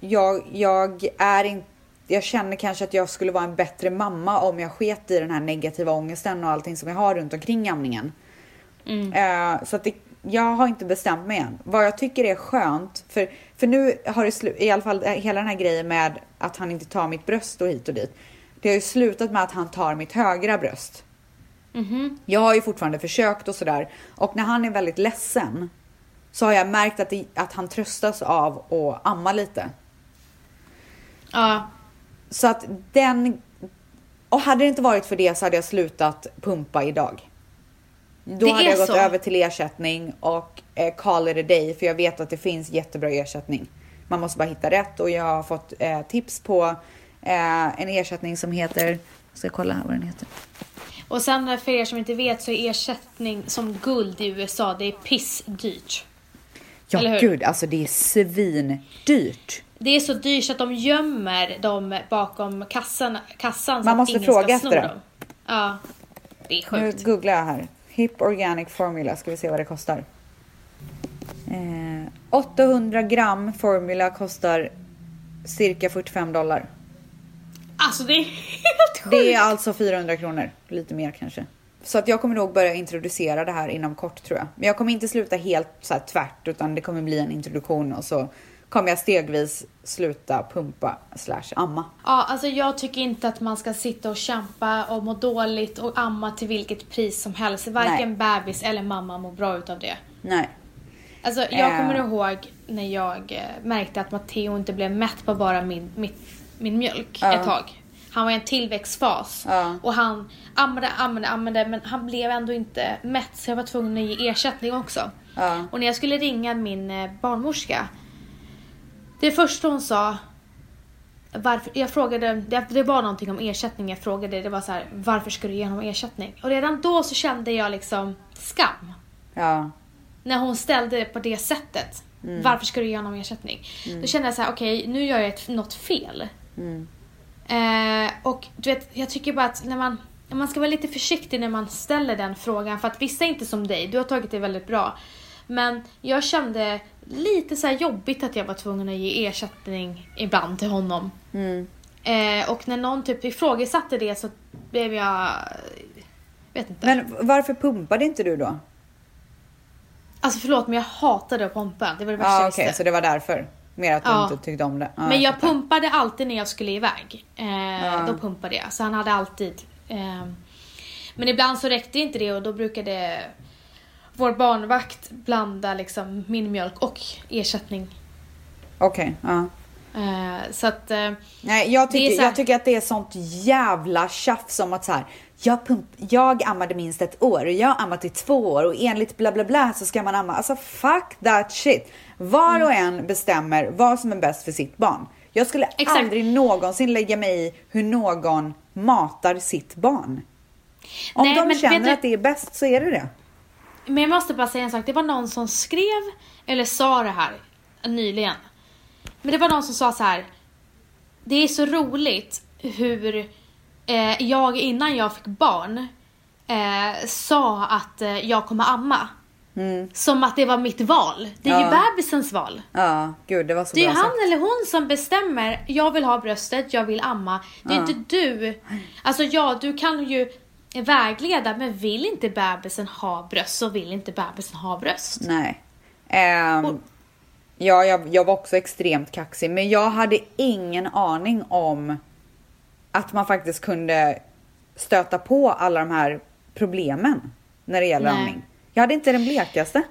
Speaker 2: jag, jag är inte jag känner kanske att jag skulle vara en bättre mamma om jag sket i den här negativa ångesten och allting som jag har runt omkring amningen.
Speaker 1: Mm.
Speaker 2: Eh, så att det, jag har inte bestämt mig än. Vad jag tycker är skönt, för, för nu har det i alla fall eh, hela den här grejen med att han inte tar mitt bröst och hit och dit. Det har ju slutat med att han tar mitt högra bröst.
Speaker 1: Mhm.
Speaker 2: Jag har ju fortfarande försökt och sådär. Och när han är väldigt ledsen så har jag märkt att, det, att han tröstas av att amma lite.
Speaker 1: Ja.
Speaker 2: Så att den... Och hade det inte varit för det så hade jag slutat pumpa idag. Då
Speaker 1: Det
Speaker 2: hade jag gått
Speaker 1: så.
Speaker 2: över till ersättning och eh, call it a day för jag vet att det finns jättebra ersättning. Man måste bara hitta rätt och jag har fått eh, tips på eh, en ersättning som heter... Jag ska kolla här vad den heter.
Speaker 1: Och sen för er som inte vet så är ersättning som guld i USA, det är pissdyrt.
Speaker 2: Ja gud, alltså det är svindyrt.
Speaker 1: Det är så dyrt att de gömmer dem bakom kassan, kassan så
Speaker 2: Man
Speaker 1: att
Speaker 2: måste
Speaker 1: ingen
Speaker 2: fråga
Speaker 1: ska
Speaker 2: efter
Speaker 1: dem. Ja, det är
Speaker 2: Nu
Speaker 1: sjukt.
Speaker 2: googlar jag här. Hip Organic Formula, ska vi se vad det kostar. Eh, 800 gram formula kostar cirka 45 dollar.
Speaker 1: Alltså det är helt sjukt.
Speaker 2: Det är alltså 400 kronor, lite mer kanske. Så att jag kommer nog börja introducera det här inom kort tror jag. Men jag kommer inte sluta helt så här tvärt utan det kommer bli en introduktion och så kommer jag stegvis sluta pumpa slash amma.
Speaker 1: Ja, alltså jag tycker inte att man ska sitta och kämpa och må dåligt och amma till vilket pris som helst. Varken bebis eller mamma mår bra utav det.
Speaker 2: Nej.
Speaker 1: Alltså jag kommer ihåg när jag eh, märkte att Matteo inte blev mätt på bara min, mitt, min mjölk
Speaker 2: Ja.
Speaker 1: ett tag. Han var i en tillväxtfas
Speaker 2: Ja.
Speaker 1: och han ammade, ammade, ammade men han blev ändå inte mätt så jag var tvungen att ge ersättning också.
Speaker 2: Ja.
Speaker 1: Och när jag skulle ringa min eh, barnmorska, det första hon sa, varför, jag frågade, det, det var någonting om ersättning jag frågade, det var så här, varför ska du ge honom ersättning? Och redan då så kände jag liksom skam.
Speaker 2: Ja.
Speaker 1: När hon ställde det på det sättet. Varför ska du ge honom ersättning? Då kände jag så här: okej nu gör jag ett, något fel. Eh, och du vet, jag tycker bara att när man, man ska vara lite försiktig när man ställer den frågan. För att vissa är inte som dig, du har tagit det väldigt bra. Men jag kände lite så jobbigt att jag var tvungen att ge ersättning ibland till honom. Eh, och när någon typ ifrågasatte det så blev jag... Vet inte.
Speaker 2: Men varför pumpade inte du då?
Speaker 1: Alltså förlåt men jag hatade att pumpa. Det var det värsta
Speaker 2: Ja
Speaker 1: jag
Speaker 2: okej,
Speaker 1: visste.
Speaker 2: så det var därför. Mer att du
Speaker 1: Ja.
Speaker 2: inte tyckte om det. Ja,
Speaker 1: Men jag
Speaker 2: fattar.
Speaker 1: pumpade alltid när jag skulle iväg. Eh,
Speaker 2: Ja.
Speaker 1: Då pumpade jag. Så han hade alltid. Eh, men ibland så räckte inte det och då brukade vår barnvakt blanda liksom min mjölk och ersättning.
Speaker 2: Okej, ja.
Speaker 1: Eh, så att... Eh,
Speaker 2: Nej, jag tycker,
Speaker 1: här-
Speaker 2: jag tycker att det är sånt jävla tjafs om att så här, jag, pump, jag ammade minst ett år och jag har ammat i två år och enligt bla bla bla så ska man amma. Alltså fuck that shit. Var och en bestämmer vad som är bäst för sitt barn. Jag skulle
Speaker 1: Exakt.
Speaker 2: aldrig någonsin lägga mig i hur någon matar sitt barn. Om
Speaker 1: Nej,
Speaker 2: de känner
Speaker 1: du-
Speaker 2: att det är bäst så är det det.
Speaker 1: Men jag måste bara säga en sak. Det var någon som skrev, eller sa det här nyligen. Men det var någon som sa så här. Det är så roligt hur eh, jag innan jag fick barn eh, sa att eh, jag kommer amma. Som att det var mitt val. Det är ju
Speaker 2: Mm. Ja.
Speaker 1: bebisens val.
Speaker 2: Ja, gud det var så
Speaker 1: Det är ju han
Speaker 2: sagt.
Speaker 1: eller hon som bestämmer. Jag vill ha bröstet, jag vill amma. Det är
Speaker 2: Ja.
Speaker 1: inte du. Alltså ja, du kan ju vägleda men vill inte bebisen ha bröst så vill inte bebisen ha bröst.
Speaker 2: Nej.
Speaker 1: Och-
Speaker 2: ja, jag, jag var också extremt kaxig, men jag hade ingen aning om att man faktiskt kunde stöta på alla de här problemen när det gäller
Speaker 1: Nej.
Speaker 2: amning. Jag hade inte den blekaste.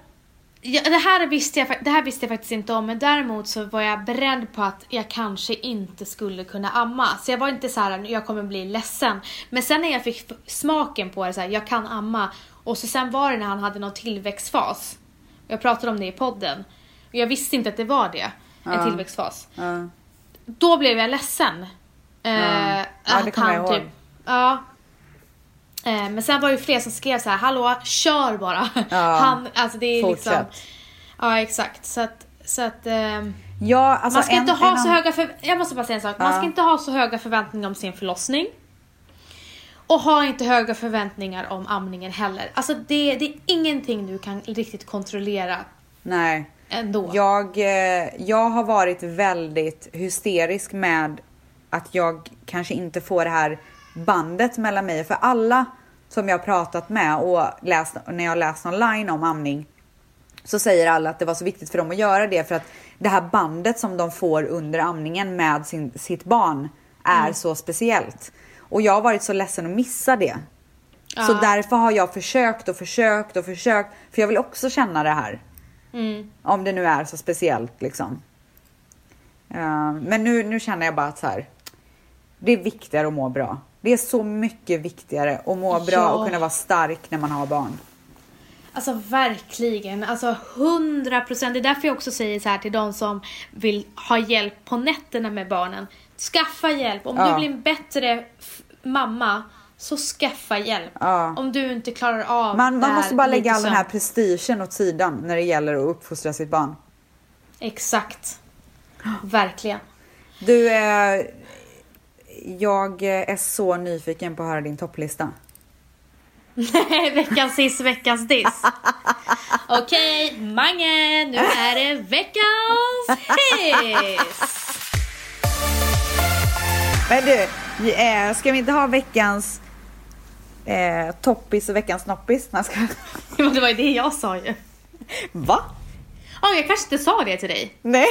Speaker 1: Ja, det, här visste jag, det här visste jag faktiskt inte om men däremot så var jag beredd på att jag kanske inte skulle kunna amma. Så jag var inte så här, jag kommer bli ledsen. Men sen när jag fick smaken på det så här, jag kan amma. Och så sen var det när han hade någon tillväxtfas. Jag pratade om det i podden. Jag visste inte att det var det, en
Speaker 2: Ja.
Speaker 1: tillväxtfas.
Speaker 2: Ja.
Speaker 1: Då blev jag ledsen. Eh,
Speaker 2: Ja, det
Speaker 1: att
Speaker 2: kommer jag ihåg.
Speaker 1: Ja. Eh, men sen var det ju fler som skrev så här: hallå, kör bara.
Speaker 2: Ja,
Speaker 1: Han, alltså det är liksom...
Speaker 2: fortsätt.
Speaker 1: Ja, exakt. Så att, så att ehm,
Speaker 2: Ja, alltså
Speaker 1: man ska
Speaker 2: en,
Speaker 1: inte ha
Speaker 2: en
Speaker 1: så höga för, Jag måste bara säga en sak. Man
Speaker 2: Ja.
Speaker 1: ska inte ha så höga förväntningar om sin förlossning. Och ha inte höga förväntningar om amningen heller. Alltså det, det är ingenting du kan riktigt kontrollera
Speaker 2: Nej.
Speaker 1: Ändå.
Speaker 2: Jag, eh, jag har varit väldigt hysterisk med att jag kanske inte får det här bandet mellan mig. För alla som jag har pratat med och läst, när jag läst online om amning så säger alla att det var så viktigt för dem att göra det för att det här bandet som de får under amningen med sin, sitt barn är så speciellt. Och jag har varit så ledsen att missa det. Så
Speaker 1: Ja.
Speaker 2: därför har jag försökt och försökt och försökt. För jag vill också känna det här.
Speaker 1: Mm.
Speaker 2: Om det nu är så speciellt liksom. Eh, men nu, nu känner jag bara att så här. Det är viktigare att må bra. Det är så mycket viktigare att må bra
Speaker 1: Ja.
Speaker 2: och kunna vara stark när man har barn.
Speaker 1: Alltså verkligen, alltså 100 procent. Det är därför jag också säger så här till de som vill ha hjälp på nätterna med barnen. Skaffa hjälp. Om
Speaker 2: Ja.
Speaker 1: du blir en bättre mamma, så skaffa hjälp.
Speaker 2: Ja.
Speaker 1: Om du inte klarar av
Speaker 2: Man, man måste bara lägga all den här prestigen åt sidan när det gäller att uppfostra sitt barn.
Speaker 1: Exakt. Verkligen.
Speaker 2: Du, eh, jag är så nyfiken på att höra din topplista.
Speaker 1: veckans hiss, veckans diss. Okej, Mange, nu är det veckans hiss.
Speaker 2: Men du, eh, ska vi inte ha veckans eh, toppis och veckans snoppis? Nej, ska...
Speaker 1: Det var ju det jag sa ju.
Speaker 2: Va?
Speaker 1: Ja, jag kanske inte sa det till dig.
Speaker 2: Nej.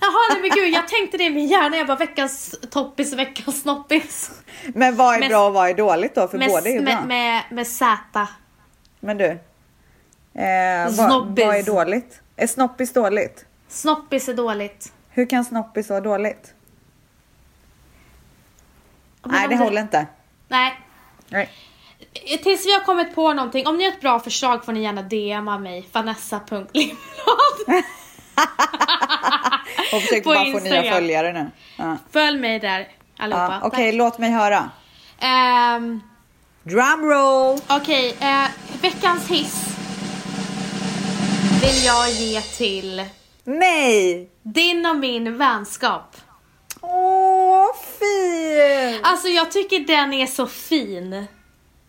Speaker 1: Jaha, nej men gud, jag tänkte det i min hjärna. Jag bara veckans toppis, veckans snoppis.
Speaker 2: Men vad är
Speaker 1: Med-
Speaker 2: bra och vad är dåligt då? För
Speaker 1: Med,
Speaker 2: båda är ju bra.
Speaker 1: med, med, med Z.
Speaker 2: Men du. Eh, vad,
Speaker 1: Snobbis.
Speaker 2: vad är dåligt? Är snoppis dåligt?
Speaker 1: Snoppis är dåligt.
Speaker 2: Hur kan snoppis vara dåligt?
Speaker 1: Men
Speaker 2: Nej, det
Speaker 1: du-
Speaker 2: håller inte.
Speaker 1: Nej.
Speaker 2: Nej.
Speaker 1: Tills vi har kommit på någonting. Om ni har ett bra förslag får ni gärna DMa mig. Vanessa.limblad.
Speaker 2: Och försöker bara få nya följare nu. Ja.
Speaker 1: Följ mig där allihopa.
Speaker 2: Ja, Okej, låt mig höra.
Speaker 1: Tack. Ehm,
Speaker 2: Drumroll!
Speaker 1: Okej, eh, veckans hiss vill jag ge till
Speaker 2: Nej!
Speaker 1: din och min vänskap.
Speaker 2: Åh, fin!
Speaker 1: Alltså jag tycker den är så fin.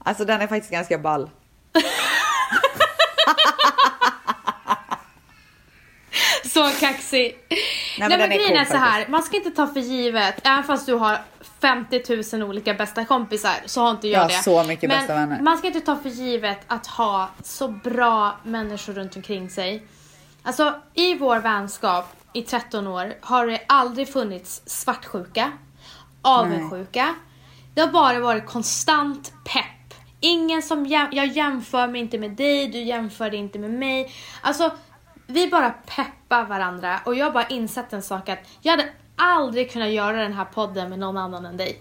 Speaker 2: Alltså den är faktiskt ganska ball.
Speaker 1: Så kaxig. Nej,
Speaker 2: men
Speaker 1: men,
Speaker 2: den är
Speaker 1: grejen
Speaker 2: cool
Speaker 1: är så här, man ska inte ta för givet, även fast du har 50 000 olika bästa kompisar så har inte jag
Speaker 2: Jag
Speaker 1: det.
Speaker 2: så mycket
Speaker 1: men
Speaker 2: bästa vänner.
Speaker 1: man ska inte ta för givet att ha så bra människor runt omkring sig. Alltså i vår vänskap i 13 år har det aldrig funnits svartsjuka, avundsjuka. Det har bara varit konstant pepp. Ingen som jäm- jag jämför mig inte med dig, du jämför dig inte med mig. Alltså, vi bara peppar varandra och jag har bara insett en sak att jag hade aldrig kunnat göra den här podden med någon annan än dig.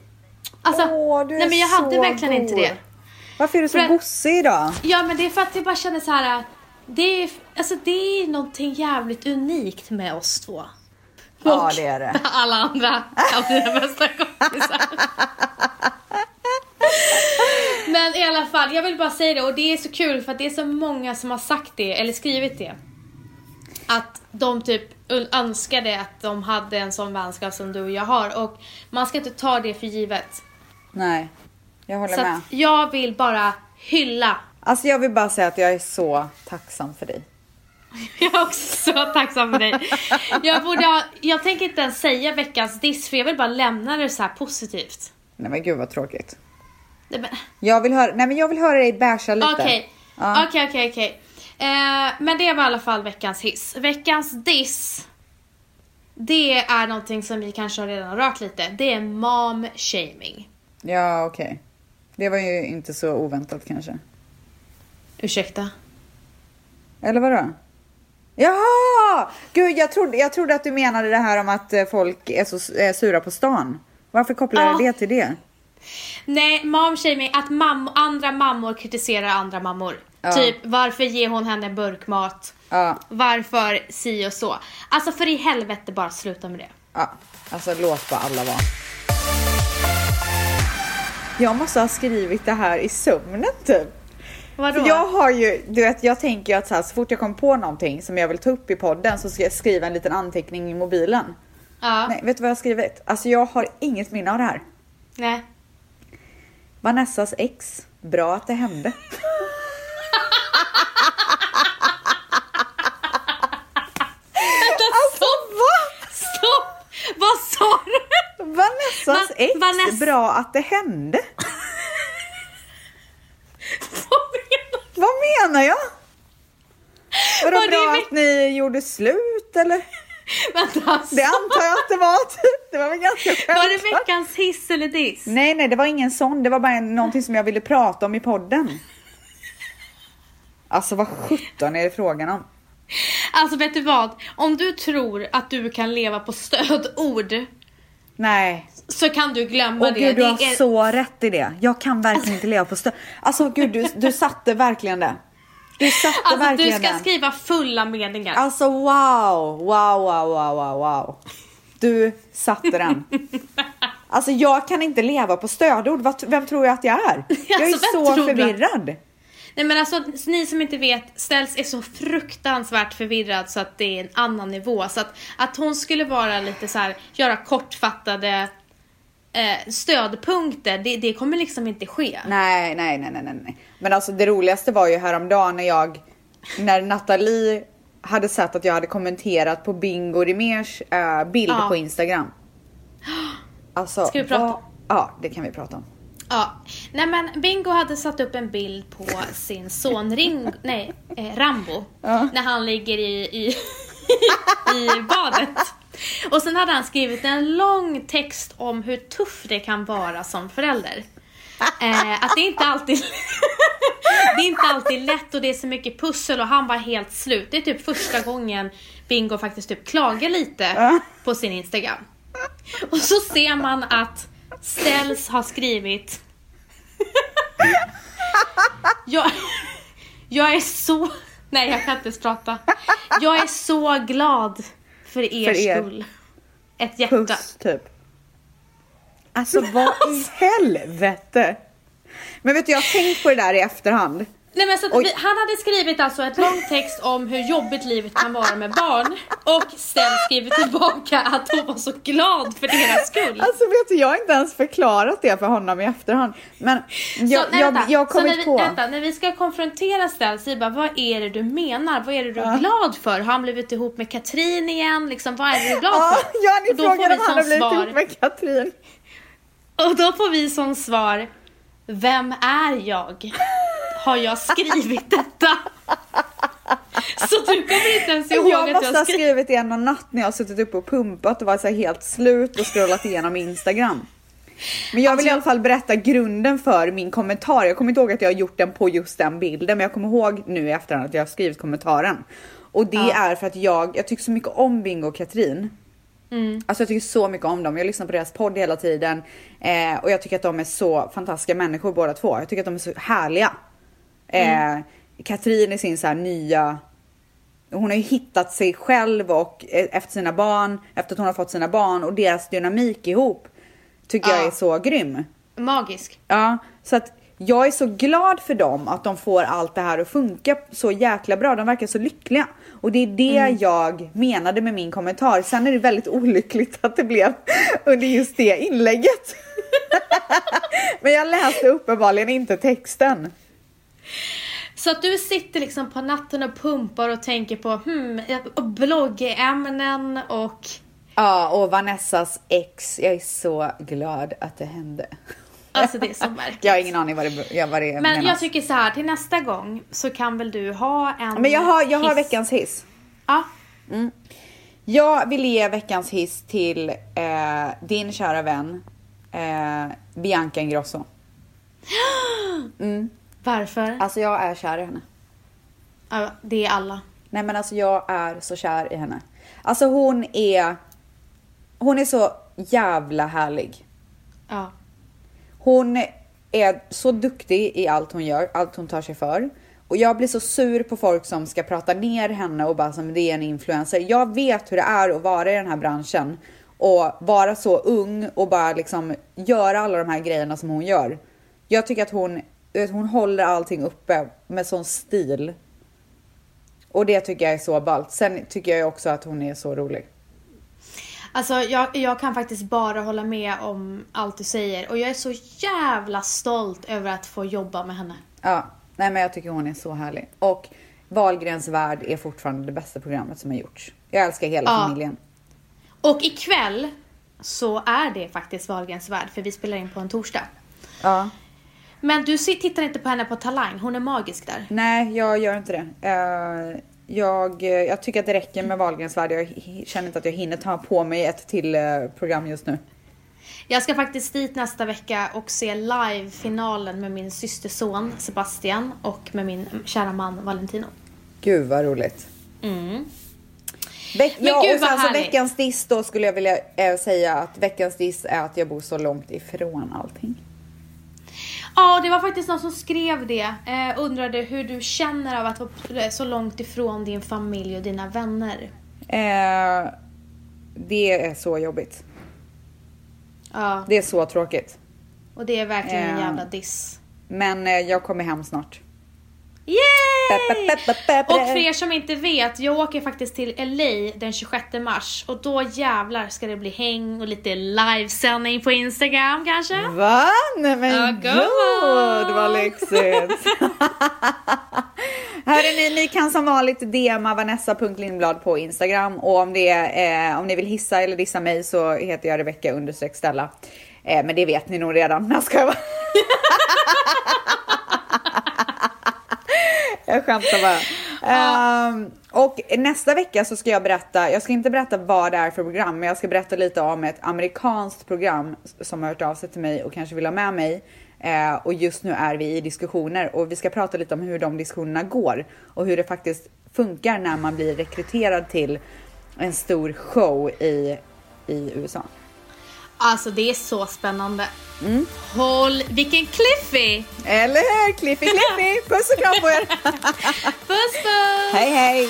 Speaker 1: Alltså,
Speaker 2: Åh, du är
Speaker 1: nej men jag hade verkligen inte
Speaker 2: god.
Speaker 1: det.
Speaker 2: Varför är du så
Speaker 1: För
Speaker 2: gossig idag?
Speaker 1: Ja men det är för att jag bara känner så här. Det är, alltså det är någonting jävligt unikt med oss två.
Speaker 2: Ja,
Speaker 1: Och
Speaker 2: det är det.
Speaker 1: alla andra av dina bästa kompisar. Men i alla fall, jag vill bara säga det och det är så kul för att det är så många som har sagt det, eller skrivit det. Att de typ önskade att de hade en sån vänskap som du och jag har och man ska inte ta det för givet.
Speaker 2: Nej, jag håller
Speaker 1: Så
Speaker 2: med.
Speaker 1: att jag vill bara hylla
Speaker 2: Alltså jag vill bara säga att jag är så tacksam för dig.
Speaker 1: Jag är också så tacksam för dig. Jag, borde ha, jag tänker inte ens säga veckans diss för jag vill bara lämna det så här positivt.
Speaker 2: Nej men gud vad tråkigt.
Speaker 1: Nej, men-
Speaker 2: Jag vill höra, nej men jag vill höra dig basha lite.
Speaker 1: Okej,
Speaker 2: Ja.
Speaker 1: okej, okej, okej. Eh, Men det var i alla fall veckans hiss. Veckans diss. Det är någonting som vi kanske har redan rört lite. Det är mom shaming.
Speaker 2: Ja okej. Det var ju inte så oväntat kanske.
Speaker 1: Ursäkta?
Speaker 2: Eller vadå? Jaha! Gud jag trodde, jag trodde att du menade det här om att eh, folk är så är sura på stan. Varför kopplar
Speaker 1: Ja.
Speaker 2: du det till det?
Speaker 1: Nej, mom shaming, att mam- andra mammor kritiserar andra mammor.
Speaker 2: Ja.
Speaker 1: Typ, varför ger hon henne burkmat?
Speaker 2: Ja,
Speaker 1: Varför si och så? Alltså för i helvete bara sluta med det.
Speaker 2: ja. Alltså låt bara alla vara. Jag måste ha skrivit det här i sömnen typ.
Speaker 1: Vadå?
Speaker 2: Jag har ju, du vet jag tänker ju att så, här, så fort jag kommer på någonting som jag vill ta upp i podden så ska jag skriva en liten anteckning i mobilen.
Speaker 1: Ja.
Speaker 2: Nej, vet du vad jag har skrivit? Alltså jag har inget minne av det här.
Speaker 1: Nej.
Speaker 2: Vanessas ex. Bra att det hände. alltså vad?
Speaker 1: Stopp! Vad sa du?
Speaker 2: Vanessas
Speaker 1: Va-
Speaker 2: ex.
Speaker 1: Vaness-
Speaker 2: Bra att det hände.
Speaker 1: Vad menar du?
Speaker 2: Vad menar jag? Vadå
Speaker 1: Var det
Speaker 2: bra att ni gjorde slut eller?
Speaker 1: Vänta, alltså.
Speaker 2: Det antar jag att det var. Det var väl ganska
Speaker 1: Var det
Speaker 2: självklart.
Speaker 1: veckans hiss eller diss?
Speaker 2: Nej, nej, det var ingen sån. Det var bara någonting som jag ville prata om i podden. Alltså vad sjutton är det frågan om?
Speaker 1: Alltså vet du vad? Om du tror att du kan leva på stödord
Speaker 2: Nej.
Speaker 1: så kan du glömma
Speaker 2: Åh
Speaker 1: det.
Speaker 2: gud, du
Speaker 1: det
Speaker 2: har
Speaker 1: är...
Speaker 2: så rätt i det. Jag kan verkligen inte leva på stöd. Alltså gud, du, du satte verkligen det. Du satte
Speaker 1: Alltså du
Speaker 2: verkligen
Speaker 1: ska
Speaker 2: den.
Speaker 1: skriva fulla meningar.
Speaker 2: Alltså wow, wow, wow, wow, wow, wow. Du satte den. Alltså jag kan inte leva på stödord. Vem tror jag att jag är? Jag är
Speaker 1: Alltså,
Speaker 2: så
Speaker 1: tror du?
Speaker 2: förvirrad.
Speaker 1: Nej men alltså ni som inte vet, Ställs är så fruktansvärt förvirrad så att det är en annan nivå. Så att, att hon skulle vara lite så här, göra kortfattade eh, stödpunkter, det, det kommer liksom inte ske.
Speaker 2: Nej, nej, nej, nej, nej. Men alltså det roligaste var ju häromdagen när jag, när Nathalie hade sett att jag hade kommenterat på Bingo Rimérs äh, bild
Speaker 1: Ja.
Speaker 2: på Instagram. Alltså,
Speaker 1: Ska vi prata?
Speaker 2: vad- Ja, det kan vi prata om.
Speaker 1: Ja, nej men Bingo hade satt upp en bild på sin son Ring, nej, eh, Rambo.
Speaker 2: Ja.
Speaker 1: När han ligger i, i, i badet. Och sen hade han skrivit en lång text om hur tuff det kan vara som förälder. Eh, att det är inte alltid Det är inte alltid lätt och det är så mycket pussel och han var helt slut. Det är typ första gången Bingo faktiskt typ klagar lite på sin Instagram. Och så ser man att Ställs har skrivit jag, jag är så... Nej, jag kan inte ens prata. Jag är så glad för er,
Speaker 2: För er.
Speaker 1: skull. Ett hjärta.
Speaker 2: Puss, typ. Alltså vad i helvete? Men vet du, jag har tänkt på det där i efterhand.
Speaker 1: Nej, men så vi, han hade skrivit alltså ett långt text om hur jobbigt livet kan vara med barn och sen skrivit tillbaka att hon var så glad för deras skull.
Speaker 2: Alltså vet du, jag har inte ens förklarat det för honom i efterhand. Men jag,
Speaker 1: så, nej,
Speaker 2: jag, jag har
Speaker 1: så när
Speaker 2: kommit
Speaker 1: vi,
Speaker 2: på.
Speaker 1: Vänta, när vi ska konfrontera vi bara, vad är det du menar? Vad är det du är glad för? Har han blivit ihop med Katrin igen? Liksom, vad är det du är glad
Speaker 2: Ja,
Speaker 1: för?
Speaker 2: ja, ni
Speaker 1: Och då får
Speaker 2: frågade om han har blivit
Speaker 1: svar-
Speaker 2: ihop med Katrin.
Speaker 1: Och då får vi som svar, vem är jag? Har jag skrivit detta? Så du kommer inte ens ihåg
Speaker 2: Jag
Speaker 1: att
Speaker 2: måste
Speaker 1: jag
Speaker 2: ha
Speaker 1: skrivit...
Speaker 2: det och natt när jag har suttit uppe och pumpat och varit så helt slut och scrollat igenom Instagram. Men jag vill
Speaker 1: Alltså,
Speaker 2: i alla fall berätta grunden för min kommentar. Jag kommer inte ihåg att jag har gjort den på just den bilden, men jag kommer ihåg nu i efterhand att jag har skrivit kommentaren. Och det
Speaker 1: Ja.
Speaker 2: är för att jag, jag tycker så mycket om Bingo och Katrin.
Speaker 1: Mm.
Speaker 2: Alltså jag tycker så mycket om dem. Jag lyssnar på deras podd hela tiden eh, och jag tycker att de är så fantastiska människor båda två. Jag tycker att de är så härliga. Eh, Katrin är sin så här nya hon har ju hittat sig själv och eh, efter sina barn, efter att hon har fått sina barn och deras dynamik ihop tycker jag
Speaker 1: Ja.
Speaker 2: är så grym.
Speaker 1: Magisk.
Speaker 2: Ja, så att jag är så glad för dem att de får allt det här att funka så jäkla bra. De verkar så lyckliga och det är det
Speaker 1: Mm.
Speaker 2: jag menade med min kommentar. Sen är det väldigt olyckligt att det blev under just det inlägget. Men jag läste uppenbarligen inte texten.
Speaker 1: Så att du sitter liksom på natten och pumpar och tänker på hmm, bloggämnen och
Speaker 2: Ja, och Vanessas ex. Jag är så glad att det hände.
Speaker 1: alltså det är så märkligt.
Speaker 2: Jag har ingen aning vad det, ja, vad det
Speaker 1: Men
Speaker 2: menas.
Speaker 1: jag tycker så här, till nästa gång så kan väl du ha en
Speaker 2: Men jag har, jag har
Speaker 1: hiss.
Speaker 2: veckans hiss.
Speaker 1: Ja.
Speaker 2: Jag vill ge veckans hiss till eh, din kära vän eh, Bianca Ingrosso.
Speaker 1: Varför?
Speaker 2: Alltså jag är kär i henne.
Speaker 1: Ja, det är alla.
Speaker 2: Nej men alltså jag är så kär i henne. Alltså hon är, hon är så jävla härlig.
Speaker 1: Ja.
Speaker 2: Hon är så duktig i allt hon gör, allt hon tar sig för. Och jag blir så sur på folk som ska prata ner henne och bara som det är en influencer. Jag vet hur det är att vara i den här branschen och vara så ung och bara liksom göra alla de här grejerna som hon gör. Jag tycker att hon, du vet, hon håller allting uppe med sån stil. Och det tycker jag är så ballt. Sen tycker jag också att hon är så rolig.
Speaker 1: Alltså jag, jag kan faktiskt bara hålla med om allt du säger och jag är så jävla stolt över att få jobba med henne.
Speaker 2: Ja, nej men jag tycker hon är så härlig. Och Wahlgrens värld är fortfarande det bästa programmet som har gjorts. Jag älskar hela
Speaker 1: Ja.
Speaker 2: familjen.
Speaker 1: Och ikväll så är det faktiskt Wahlgrens värld för vi spelar in på en torsdag.
Speaker 2: Ja.
Speaker 1: Men du tittar inte på henne på Talang, hon är magisk där.
Speaker 2: Nej, jag gör inte det. Eh, jag, jag tycker att det räcker med Wahlgrens värld. Jag känner inte att jag hinner ta på mig ett till eh, program just nu.
Speaker 1: Jag ska faktiskt dit nästa vecka och se live-finalen med min systerson Sebastian och med min kära man Valentino.
Speaker 2: Gud vad roligt.
Speaker 1: Mm.
Speaker 2: Veck,
Speaker 1: Men
Speaker 2: ja,
Speaker 1: gud,
Speaker 2: och sen så veckans diss då skulle jag vilja eh, säga att veckans diss är att jag bor så långt ifrån allting.
Speaker 1: Ja, det var faktiskt någon som skrev det. Eh, undrade hur du känner av att vara så långt ifrån din familj och dina vänner.
Speaker 2: Eh, det är så jobbigt.
Speaker 1: Ja,
Speaker 2: Det är så tråkigt.
Speaker 1: och det är verkligen en
Speaker 2: Ja.
Speaker 1: jävla diss.
Speaker 2: Men eh, jag kommer hem snart.
Speaker 1: Yay! Och för er som inte vet, jag åker faktiskt till LA den 26 mars och då jävlar ska det bli häng och lite livesändning på Instagram kanske?
Speaker 2: Va? Nej men gud vad lyxigt. Hörrni, ni kan som vanligt DMa Vanessa.Lindblad på Instagram och om, det är, eh, om ni vill hissa eller dissa mig så heter jag Rebecka understreck Stella. Eh, men det vet ni nog redan. Jag ska bara. Jag skämtar bara. Ehm, och nästa vecka så ska jag berätta, jag ska inte berätta vad det är för program, men jag ska berätta lite om ett amerikanskt program som har hört av sig till mig och kanske vill ha med mig. Eh, och just nu är vi i diskussioner och vi ska prata lite om hur de diskussionerna går och hur det faktiskt funkar när man blir rekryterad till en stor show i, i USA.
Speaker 1: Alltså det är så spännande. Håll, vilken cliffy!
Speaker 2: Eller hur? Cliffy Cliffy! Puss och kram på er!
Speaker 1: Puss puss!
Speaker 2: hej hej!